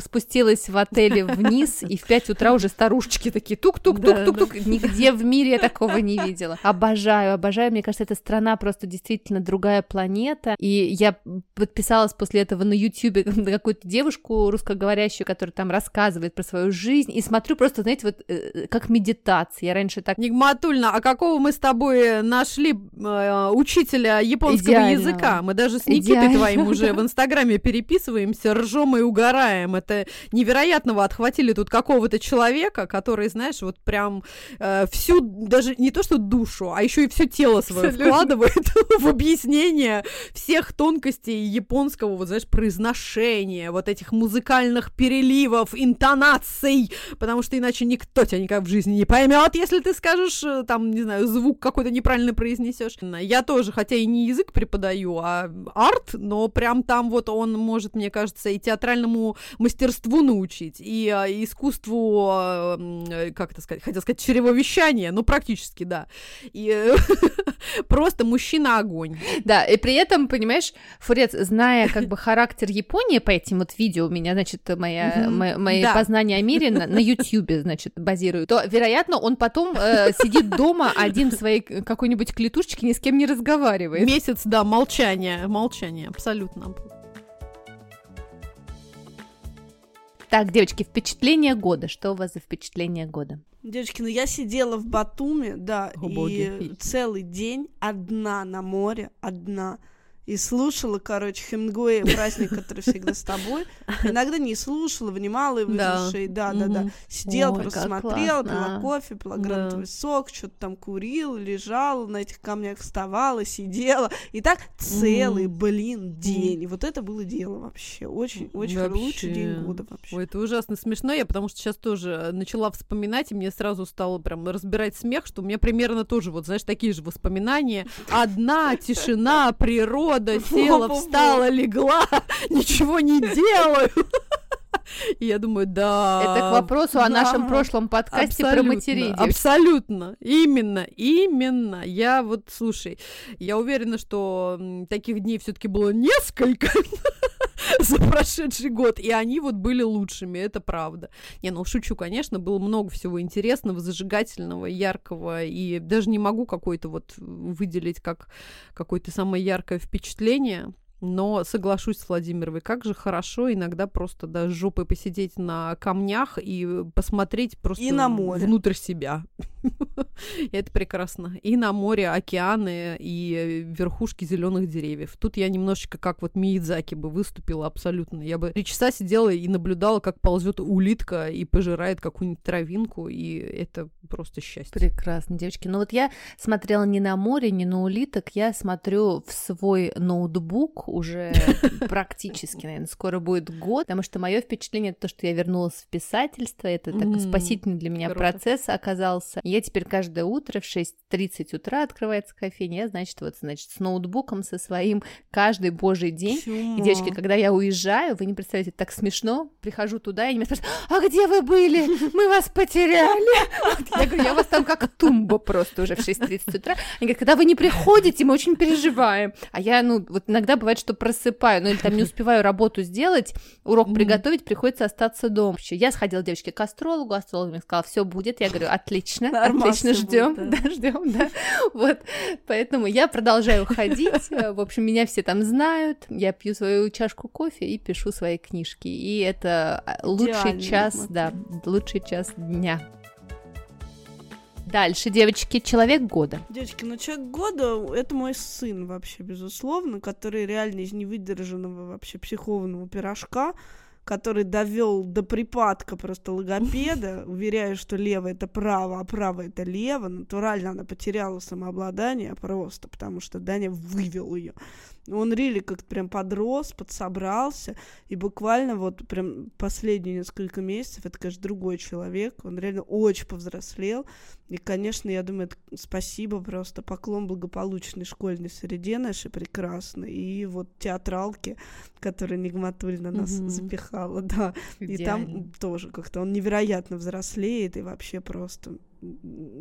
спустилась в отеле вниз, и в 5 утра уже старушечки такие тук-тук-тук-тук-тук. Нигде в мире я такого не видела. Обожаю, обожаю. Мне кажется, эта страна просто действительно другая планета. И я подписалась после этого на YouTube (laughs) на какую-то девушку русскоговорящую, которая там рассказывает про свою жизнь. И смотрю просто, знаете, вот э, как медитация. Я раньше так Нигматульна, а какого мы с тобой нашли э, учителя японского Идеального. языка? Мы даже с Никитой твоим уже в Инстаграме переписываемся, ржем и угораем. Это невероятного отхватили тут какого-то человека, который, знаешь, вот прям э, всю, даже не то что душу, а еще и все тело свое Абсолютно. вкладывает (laughs) в объяснение всех тонкостей японского, вот знаешь, произношения, вот этих музыкальных переливов, интонаций, потому что иначе никто тебя никак в жизни не поймет, если ты скажешь, э, там, не знаю, звук какой-то неправильно произнесешь. Я тоже, хотя и не язык преподаю, а арт, но прям там вот он может, мне кажется, и театральному мастерству научить, и а, и искусству, а, э, как это сказать, хотел сказать, чревовещания, ну, практически, да. И э, (laughs) просто мужчина огонь. Да, и при этом, понимаешь, Фурец, зная как бы характер Японии по этим вот видео, у меня, значит, моя, мои Да. познания о мире на, на Ютьюбе, значит, базируют, то, вероятно, он потом э, сидит дома один в своей какой-нибудь клетушечке, ни с кем не разговаривает. Месяц, да, молчание, молчание, абсолютно. Так, девочки, впечатление года. Что у вас за впечатление года? Девочки, ну я сидела в Батуме, да, О, и боги. целый день одна на море, одна. И слушала, короче, Хемингуэя «Праздник, который всегда с тобой». Иногда не слушала, внимала его Да. ушей, да-да-да. Сидела, Ой, просто смотрела, классно. пила кофе, пила Да. гранатовый сок, что-то там курила, лежала на этих камнях, вставала, сидела. И так целый, Мгм. блин, день. И вот это было дело вообще. Очень, очень Вообще. лучший день года вообще. Ой, это ужасно смешно, я потому что сейчас тоже э, начала вспоминать, и мне сразу стало прям разбирать смех, что у меня примерно тоже, вот, знаешь, такие же воспоминания. Одна, тишина, природа, (laughs) села, Во-во-во. встала, легла, (laughs) ничего не делаю. (laughs) И я думаю, да. Это к вопросу о нашем прошлом подкасте про матерей. Абсолютно. Именно, именно. Я вот, слушай, я уверена, что таких дней все-таки было несколько (laughs) за прошедший год, и они вот были лучшими, это правда. Не, ну шучу, конечно, было много всего интересного, зажигательного, яркого, и даже не могу какой-то вот выделить как какое-то самое яркое впечатление. Но соглашусь с Владимировой, как же хорошо иногда просто да, с жопой посидеть на камнях и посмотреть просто И на море. внутрь себя. (laughs) Это прекрасно. И на море, океаны, и верхушки зеленых деревьев. Тут я немножечко как вот Миядзаки бы выступила абсолютно. Я бы три часа сидела и наблюдала, как ползет улитка и пожирает какую-нибудь травинку, и это просто счастье. Прекрасно, девочки. Ну вот я смотрела не на море, не на улиток, я смотрю в свой ноутбук уже (laughs) практически, наверное, скоро будет год, потому что мое впечатление это то, что я вернулась в писательство, это так спасительный для меня процесс оказался. Я теперь каждое утро в 6.30 утра открывается кофейня, я, значит, вот, значит, с ноутбуком со своим каждый божий день и, девочки, когда я уезжаю, вы не представляете, это так смешно, прихожу туда, и они меня спрашивают, а где вы были? Мы вас потеряли. (laughs) Я говорю, я у вас там как тумба просто уже в 6.30 утра. Они говорят, когда вы не приходите, мы очень переживаем. А я, ну, вот иногда бывает, что просыпаю, ну, или там не (laughs) успеваю работу сделать, урок приготовить, приходится остаться дома. Я сходила, девочки, к астрологу, астролог мне сказал, все будет. Я говорю, отлично, (laughs) отлично, ждем, да, (laughs) ждем, да. Вот, поэтому я продолжаю ходить. Э, В общем, меня все там знают. Я пью свою чашку кофе и пишу свои книжки. И это а, лучший час, да, лучший час дня. Дальше, девочки, человек года. Девочки, ну человек года это мой сын вообще, безусловно, который реально из невыдержанного вообще психованного пирожка, который довел до припадка просто логопеда, (laughs) уверяю, что лево это право, а право это лево. Натурально она потеряла самообладание просто, потому что Даня вывел ее. Он рили как-то прям подрос, подсобрался, и буквально вот прям последние несколько месяцев это, конечно, другой человек, он реально очень повзрослел, и, конечно, я думаю, это спасибо просто, поклон благополучной школьной среде нашей прекрасной, и вот театралке, которая Нигматульна нас Мгм. запихала, да, и там Идеально. тоже как-то он невероятно взрослеет, и вообще просто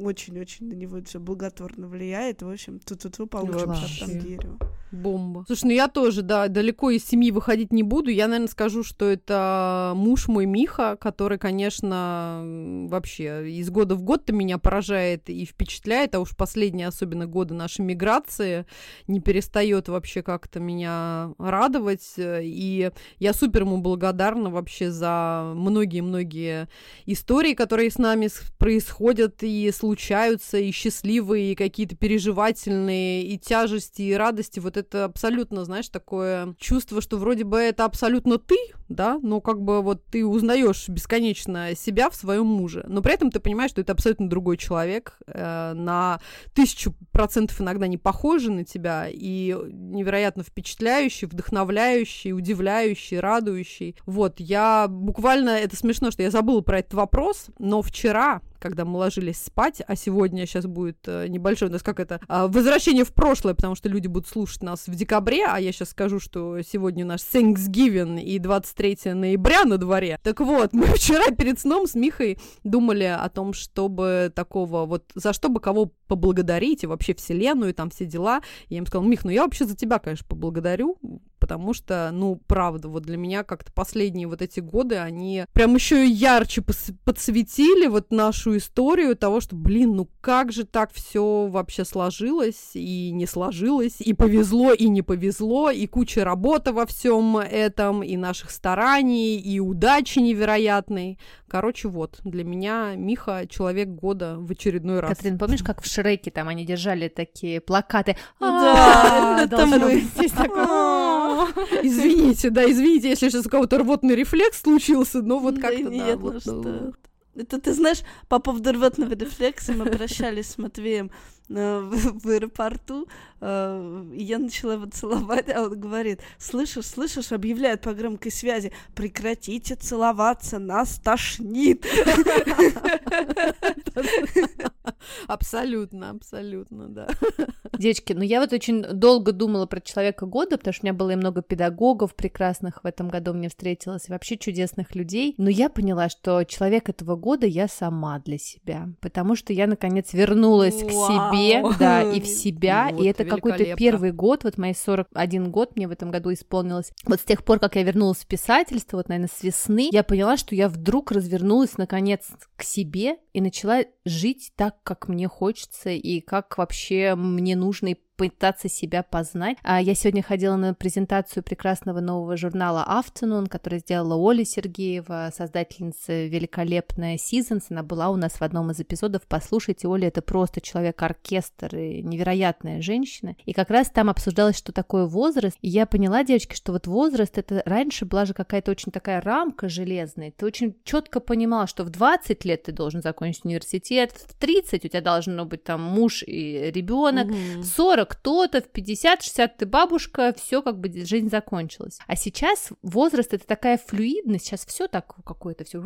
очень-очень на него все благотворно влияет, в общем, тут-тут получим Вообще. там дерево. Бомба. Слушай, ну я тоже, да, далеко из семьи выходить не буду. Я, наверное, скажу, что это муж мой Миха, который, конечно, вообще из года в год-то меня поражает и впечатляет, а уж последние, особенно годы нашей миграции, не перестает вообще как-то меня радовать. И я супер ему благодарна вообще за многие-многие истории, которые с нами происходят и случаются, и счастливые, и какие-то переживательные, и тяжести, и радости. Вот это абсолютно, знаешь, такое чувство, что вроде бы это абсолютно ты, да, но как бы вот ты узнаешь бесконечно себя в своем муже, но при этом ты понимаешь, что это абсолютно другой человек, э, на тысячу процентов иногда не похожий на тебя и невероятно впечатляющий, вдохновляющий, удивляющий, радующий. Вот, я буквально, это смешно, что я забыла про этот вопрос, но вчера когда мы ложились спать, а сегодня сейчас будет э, небольшое у нас как это а, возвращение в прошлое, потому что люди будут слушать нас в декабре, а я сейчас скажу, что сегодня у нас Thanksgiving и 23 ноября на дворе. Так вот, мы (laughs) вчера перед сном с Михой думали о том, чтобы такого вот за что бы кого поблагодарить и вообще вселенную и там все дела. И я им сказала, Мих, ну я вообще за тебя, конечно, поблагодарю, потому что, ну, правда, вот для меня как-то последние вот эти годы, они прям еще и ярче пос- подсветили вот нашу историю того, что, блин, ну как же так все вообще сложилось и не сложилось, и повезло, и не повезло, и куча работы во всем этом, и наших стараний, и удачи невероятной. Короче, вот, для меня Миха человек года в очередной раз. Катрин, помнишь, как в Шреке там они держали такие плакаты? Да, «А, это мы. быть здесь такое». (laughs) (laughs) Извините, да, извините, если сейчас у кого-то рвотный рефлекс случился, но вот Да как-то, да, нет, ну вот, что ну, ты. Это ты знаешь, по поводу рвотного рефлекса мы прощались с Матвеем (laughs) в, в аэропорту, э, и я начала его целовать, а он говорит, слышишь, слышишь, объявляют по громкой связи, прекратите целоваться, нас тошнит. Абсолютно, абсолютно, да. Девочки, ну я вот очень долго думала про человека года, потому что у меня было и много педагогов прекрасных в этом году мне встретилось, и вообще чудесных людей. Но я поняла, что человек этого года я сама для себя, потому что я наконец вернулась к себе, Вау. да, и в (laughs) себя, Вот, и это какой-то первый год, вот мои 41 год мне в этом году исполнилось. Вот с тех пор, как я вернулась в писательство, вот, наверное, с весны, я поняла, что я вдруг развернулась наконец к себе и начала жить так, как мне хочется и как вообще мне нужно и пытаться себя познать. А я сегодня ходила на презентацию прекрасного нового журнала Afternoon, который сделала Оля Сергеева, создательница великолепная Seasons. Она была у нас в одном из эпизодов. Послушайте, Оля это просто человек-оркестр и невероятная женщина. И как раз там обсуждалось, что такое возраст. И я поняла, девочки, что вот возраст это раньше была же какая-то очень такая рамка железная. Ты очень четко понимала, что в 20 лет ты должен закончить университет, в 30 у тебя должно быть там муж и ребенок, в 40 кто-то, в 50-60 ты бабушка, все как бы жизнь закончилась. А сейчас возраст это такая флюидность, сейчас все так какое-то все,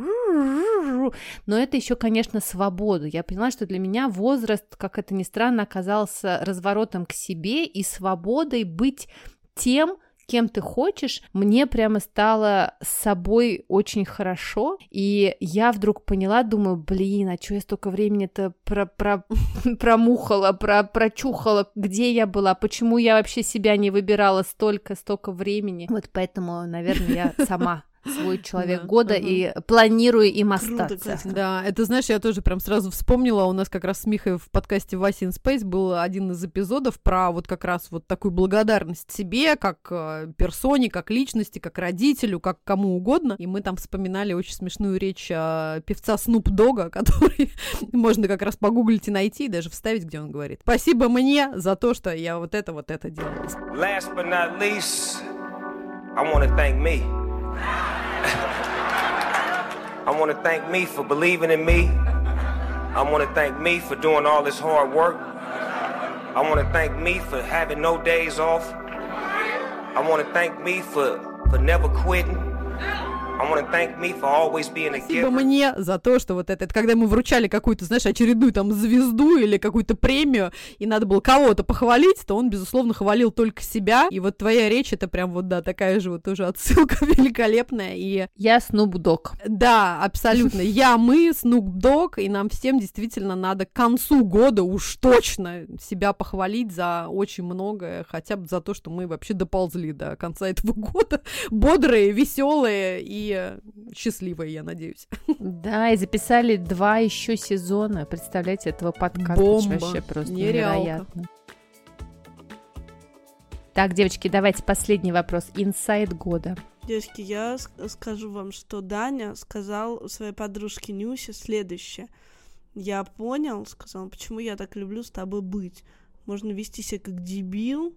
но это еще, конечно, свобода. Я поняла, что для меня возраст, как это ни странно, оказался разворотом к себе и свободой быть тем, кем ты хочешь, мне прямо стало с собой очень хорошо, и я вдруг поняла, думаю, блин, а что я столько времени-то про, про, (laughs) промухала, про, прочухала, где я была, почему я вообще себя не выбирала столько, столько времени. Вот поэтому, наверное, я сама свой (laughs) человек Да, года ага. и планирую им Круто, остаться. Катя. Да, это, знаешь, я тоже прям сразу вспомнила, у нас как раз с Михой в подкасте Вася in Space был один из эпизодов про вот как раз вот такую благодарность себе, как э, персоне, как личности, как родителю, как кому угодно. И мы там вспоминали очень смешную речь э, певца Снуп Дога, (laughs) который можно как раз погуглить и найти, и даже вставить, где он говорит. Спасибо мне за то, что я вот это, вот это делала. Last but not least, I want to thank me. I want to thank me for believing in me. I want to thank me for doing all this hard work. I want to thank me for having no days off. I want to thank me for, for never quitting. I want to thank me for always being a Спасибо giver. мне за то, что вот это, это когда ему вручали какую-то, знаешь, очередную там звезду или какую-то премию, и надо было кого-то похвалить, то он, безусловно, хвалил только себя. И вот твоя речь, это прям вот, да, такая же вот тоже отсылка (laughs) великолепная. И Я Снуп Дог. да, абсолютно. (laughs) Я, мы, Dogg, и нам всем действительно надо к концу года уж точно себя похвалить за очень многое, хотя бы за то, что мы вообще доползли до конца этого года. (laughs) Бодрые, веселые и э, счастливые, я надеюсь. (laughs) Да, и записали два еще сезона, представляете, этого подкаста. Бомба. Вообще просто Нереалка. невероятно. Так, девочки, давайте последний вопрос. Инсайд года. Девочки, я ск- скажу вам, что Даня сказал своей подружке Нюсе следующее. Я понял, сказал, почему я так люблю с тобой быть. Можно вести себя как дебил,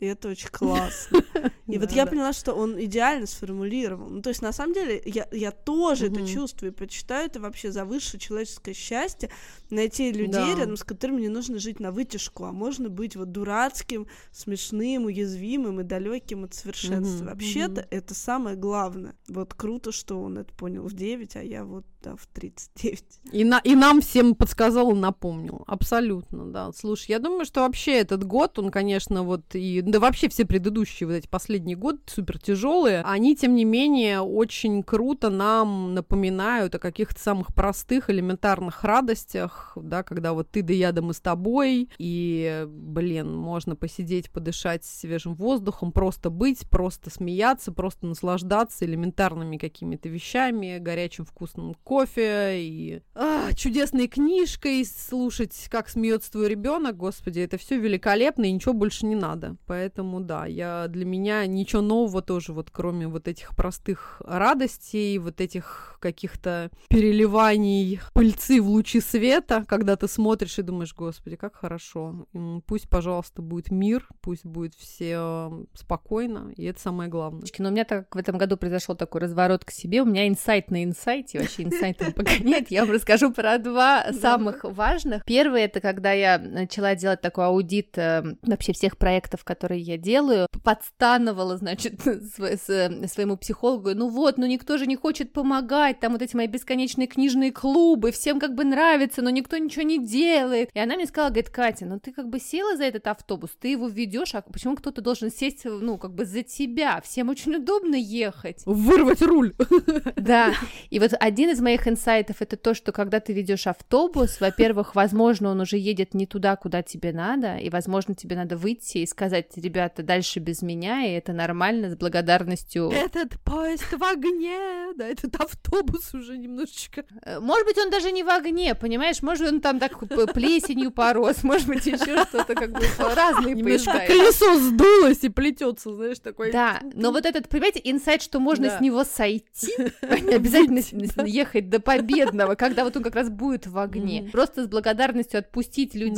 И это очень классно. (laughs) И вот я поняла, что он идеально сформулировал. Ну, то есть, на самом деле, я, я тоже это чувствую и почитаю это вообще за высшее человеческое счастье найти людей, рядом с которыми не нужно жить на вытяжку, а можно быть вот дурацким, смешным, уязвимым и далеким от совершенства. Вообще-то это самое главное. Вот круто, что он это понял в 9, а я вот да, в 39. И, на, и нам всем подсказал напомнил. Абсолютно, да. Слушай, я думаю, что вообще этот год, он, конечно, вот и... Да вообще все предыдущие вот эти последние годы супер тяжелые, они, тем не менее, очень круто нам напоминают о каких-то самых простых, элементарных радостях, да, когда вот ты да я да мы с тобой, и, блин, можно посидеть, подышать свежим воздухом, просто быть, просто смеяться, просто наслаждаться элементарными какими-то вещами, горячим вкусным кофе и а, чудесной книжкой, слушать, как смеется твой ребенок, господи, это все великолепно и ничего больше не надо. Поэтому да, я для меня ничего нового тоже вот кроме вот этих простых радостей, вот этих каких-то переливаний пыльцы в лучи света, когда ты смотришь и думаешь, господи, как хорошо. Пусть, пожалуйста, будет мир, пусть будет все спокойно, и это самое главное. Но у меня так в этом году произошел такой разворот к себе. У меня инсайт на инсайте, вообще инсайтом погоняет. Я вам расскажу про два самых важных. Первый это когда я начала делать такой аудит э, вообще всех проектов, которые я делаю. Подстановала, значит, (laughs) с- своему психологу. Ну вот, ну никто же не хочет помогать. Там вот эти мои бесконечные книжные клубы. Всем как бы нравится, но никто ничего не делает. И она мне сказала, говорит, Катя, ну ты как бы села за этот автобус, ты его ведешь, а почему кто-то должен сесть, ну, как бы за тебя? Всем очень удобно ехать. Вырвать руль! Да, и вот один из моих инсайтов это то, что когда ты ведешь автобус, во-первых, возможно, он уже едет не туда, куда тебе надо, и, возможно, тебе надо выйти и сказать, ребята, дальше без меня, и это нормально, с благодарностью. Этот поезд в огне, да, этот автобус уже немножечко. Э, Может быть, он даже не в огне, понимаешь? Может, он там так плесенью порос, может быть, еще что-то, как бы разные Немножко колесо сдулось и плетется, знаешь, такой. Да, но вот этот, понимаете, инсайт, что можно с него сойти, не (laughs) обязательно с- с- ехать до победного, когда вот он как раз будет в огне. Просто с благодарностью отпустить людей.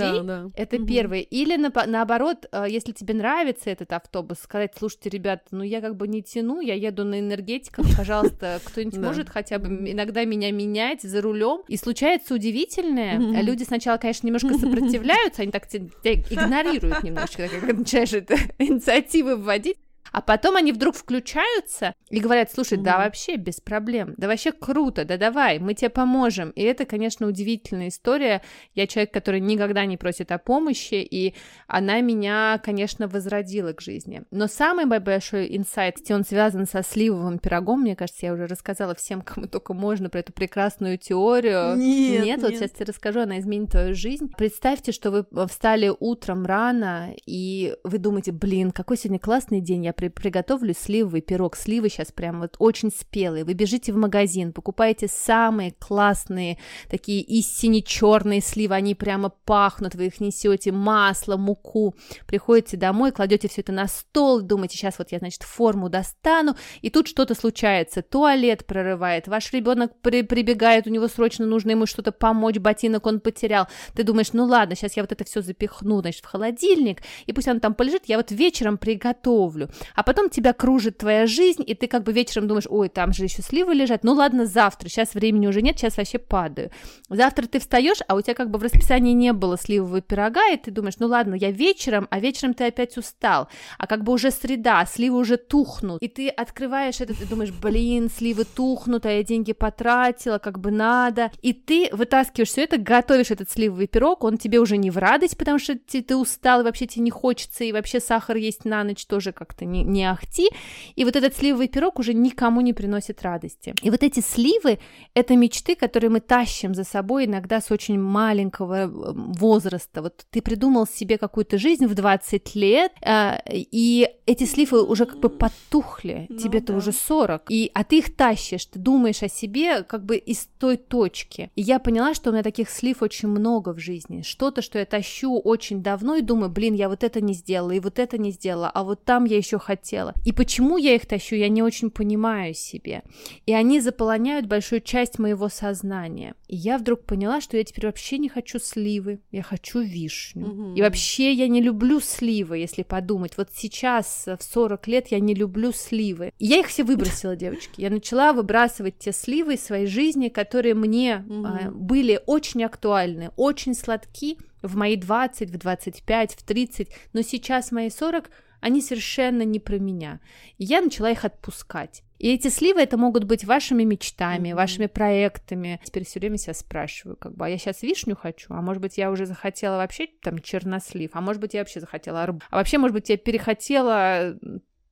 Это первое. Или наоборот, э, если тебе нравится этот автобус, сказать, слушайте, ребят, ну я как бы не тяну, я еду на энергетиках, пожалуйста, (laughs) кто-нибудь может хотя бы иногда меня менять за рулем. И случается удивительное. А Люди сначала, конечно, немножко сопротивляются, они так тебя игнорируют немножечко, как начинаешь это (laughs) инициативы вводить. А потом они вдруг включаются и говорят, слушай, да вообще без проблем, да вообще круто, да давай, мы тебе поможем. И это, конечно, удивительная история. Я человек, который никогда не просит о помощи, и она меня, конечно, возродила к жизни. Но самый большой инсайт, он связан со сливовым пирогом, мне кажется, я уже рассказала всем, кому только можно, про эту прекрасную теорию. Нет, вот нет. сейчас тебе расскажу, она изменит твою жизнь. Представьте, что вы встали утром рано, и вы думаете, блин, какой сегодня классный день, я при- приготовлю сливовый пирог. Сливы сейчас прям вот очень спелые. Вы бежите в магазин, покупаете самые классные, такие истине черные сливы, они прямо пахнут, вы их несете, масло, муку, приходите домой, кладете все это на стол, думаете, сейчас вот я, значит, форму достану, и тут что-то случается, туалет прорывает, ваш ребенок при- прибегает, у него срочно нужно ему что-то помочь, ботинок он потерял, ты думаешь, ну ладно, сейчас я вот это все запихну, значит, в холодильник, и пусть оно там полежит, я вот вечером приготовлю, а потом тебя кружит твоя жизнь, и ты как бы вечером думаешь, ой, там же еще сливы лежат, ну ладно, завтра, сейчас времени уже нет, сейчас вообще падаю. Завтра ты встаешь, а у тебя как бы в расписании не было сливового пирога, и ты думаешь, ну ладно, я вечером, а вечером ты опять устал, а как бы уже среда, сливы уже тухнут, и ты открываешь это, ты думаешь, блин, сливы тухнут, а я деньги потратила, как бы надо, и ты вытаскиваешь все это, готовишь этот сливовый пирог, он тебе уже не в радость, потому что ты, ты устал, и вообще тебе не хочется, и вообще сахар есть на ночь тоже как-то не, не ахти, и вот этот сливовый пирог уже никому не приносит радости. И вот эти сливы — это мечты, которые мы тащим за собой иногда с очень маленького э, возраста. Вот ты придумал себе какую-то жизнь в 20 лет, э, и эти сливы уже как бы потухли, Ну тебе-то да. уже 40, и, а ты их тащишь, ты думаешь о себе как бы из той точки. И я поняла, что у меня таких слив очень много в жизни, что-то, что я тащу очень давно и думаю, блин, я вот это не сделала, и вот это не сделала, а вот там я еще хотела. И почему я их тащу, я не очень понимаю себе. И они заполоняют большую часть моего сознания. И я вдруг поняла, что я теперь вообще не хочу сливы, я хочу вишню. Мгм. И вообще я не люблю сливы, если подумать. Вот сейчас, э, в 40 лет, я не люблю сливы. И я их все выбросила, девочки. Я начала выбрасывать те сливы из своей жизни, которые мне Мгм. а, были очень актуальны, очень сладки в мои 20, в 25, в 30, но сейчас мои 40 они совершенно не про меня. И я начала их отпускать. И эти сливы это могут быть вашими мечтами, Мгм. вашими проектами. Теперь все время себя спрашиваю, как бы, а я сейчас вишню хочу, а может быть я уже захотела вообще там чернослив, а может быть я вообще захотела арбуз, а вообще может быть я перехотела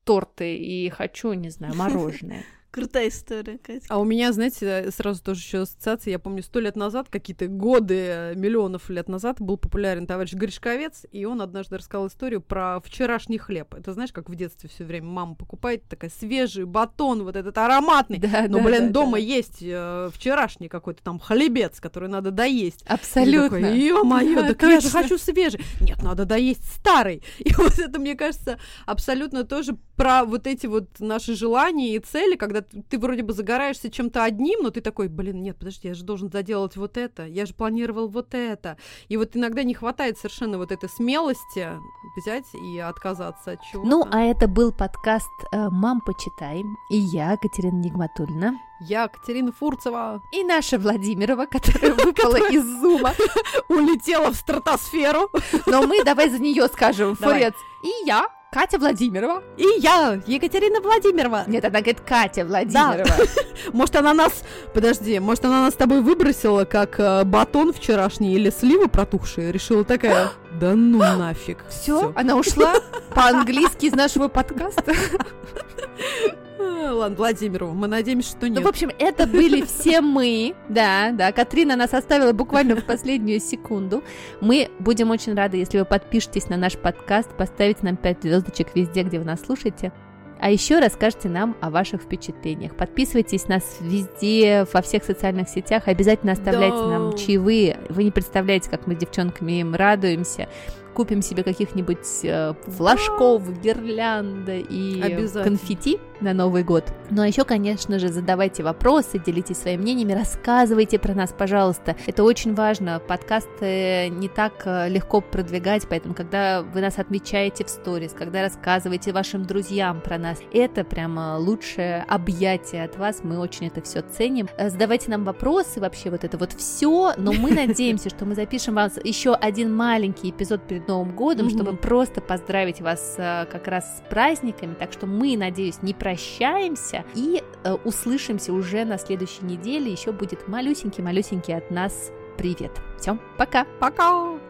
торты и хочу, не знаю, мороженое. Крутая история, Катя. А у меня, знаете, сразу тоже еще ассоциация. Я помню, сто лет назад, какие-то годы, миллионов лет назад, был популярен товарищ Гришковец, и он однажды рассказал историю про вчерашний хлеб. Это знаешь, как в детстве все время мама покупает такой свежий батон, вот этот ароматный. Да, Но, да, блин, да, дома да. есть э, вчерашний какой-то там хлебец, который надо доесть. Абсолютно. Ё-моё, Да, так я же точно. хочу свежий. Нет, надо доесть старый. (laughs) И вот это, мне кажется, абсолютно тоже про вот эти вот наши желания и цели, когда ты вроде бы загораешься чем-то одним, но ты такой, блин, нет, подожди, я же должен заделать вот это, я же планировал вот это. И вот иногда не хватает совершенно вот этой смелости взять и отказаться от чего-то. Ну, а это был подкаст э, «Мам, почитай». И я, Катерина Нигматульна. Я, Катерина Фурцева, И наша Владимирова, (laughs) которая выпала из зума. (laughs) улетела в стратосферу. Но мы давай за нее скажем. Форец. И я, Катя Владимирова. И я, Екатерина Владимирова. Нет, она говорит Катя Владимирова. (laughs) Может, она нас... Подожди, может, она нас с тобой выбросила, как э, батон вчерашний или сливы протухшие? Решила такая, да ну нафиг. (gasps) Все, она ушла по-английски из нашего подкаста. (laughs) А, Ладно, Владимирова, мы надеемся, что Ну, нет. в общем, это были все мы. (laughs) Да, да, Катрина нас оставила буквально в последнюю секунду. Мы будем очень рады, если вы подпишетесь на наш подкаст, поставите нам 5 звездочек везде, где вы нас слушаете. А еще расскажите нам о ваших впечатлениях. Подписывайтесь нас везде, во всех социальных сетях. Обязательно оставляйте Да. нам чаевые. Вы не представляете, как мы с девчонками им радуемся. Купим себе каких-нибудь э, флажков, гирлянды и Обязательно. конфетти на Новый год. Ну а еще, конечно же, задавайте вопросы, делитесь своими мнениями, рассказывайте про нас, пожалуйста. Это очень важно. Подкасты не так э, легко продвигать, поэтому когда вы нас отмечаете в сторис, когда рассказываете вашим друзьям про нас, это прямо лучшее объятие от вас. Мы очень это все ценим. Э, Задавайте нам вопросы, вообще вот это вот все. Но мы (laughs) надеемся, что мы запишем вас еще один маленький эпизод перед Новым годом, чтобы просто поздравить вас э, как раз с праздниками. Так что мы, надеюсь, не прощаемся и э, услышимся уже на следующей неделе. Еще будет малюсенький-малюсенький от нас привет. Все, пока! Пока!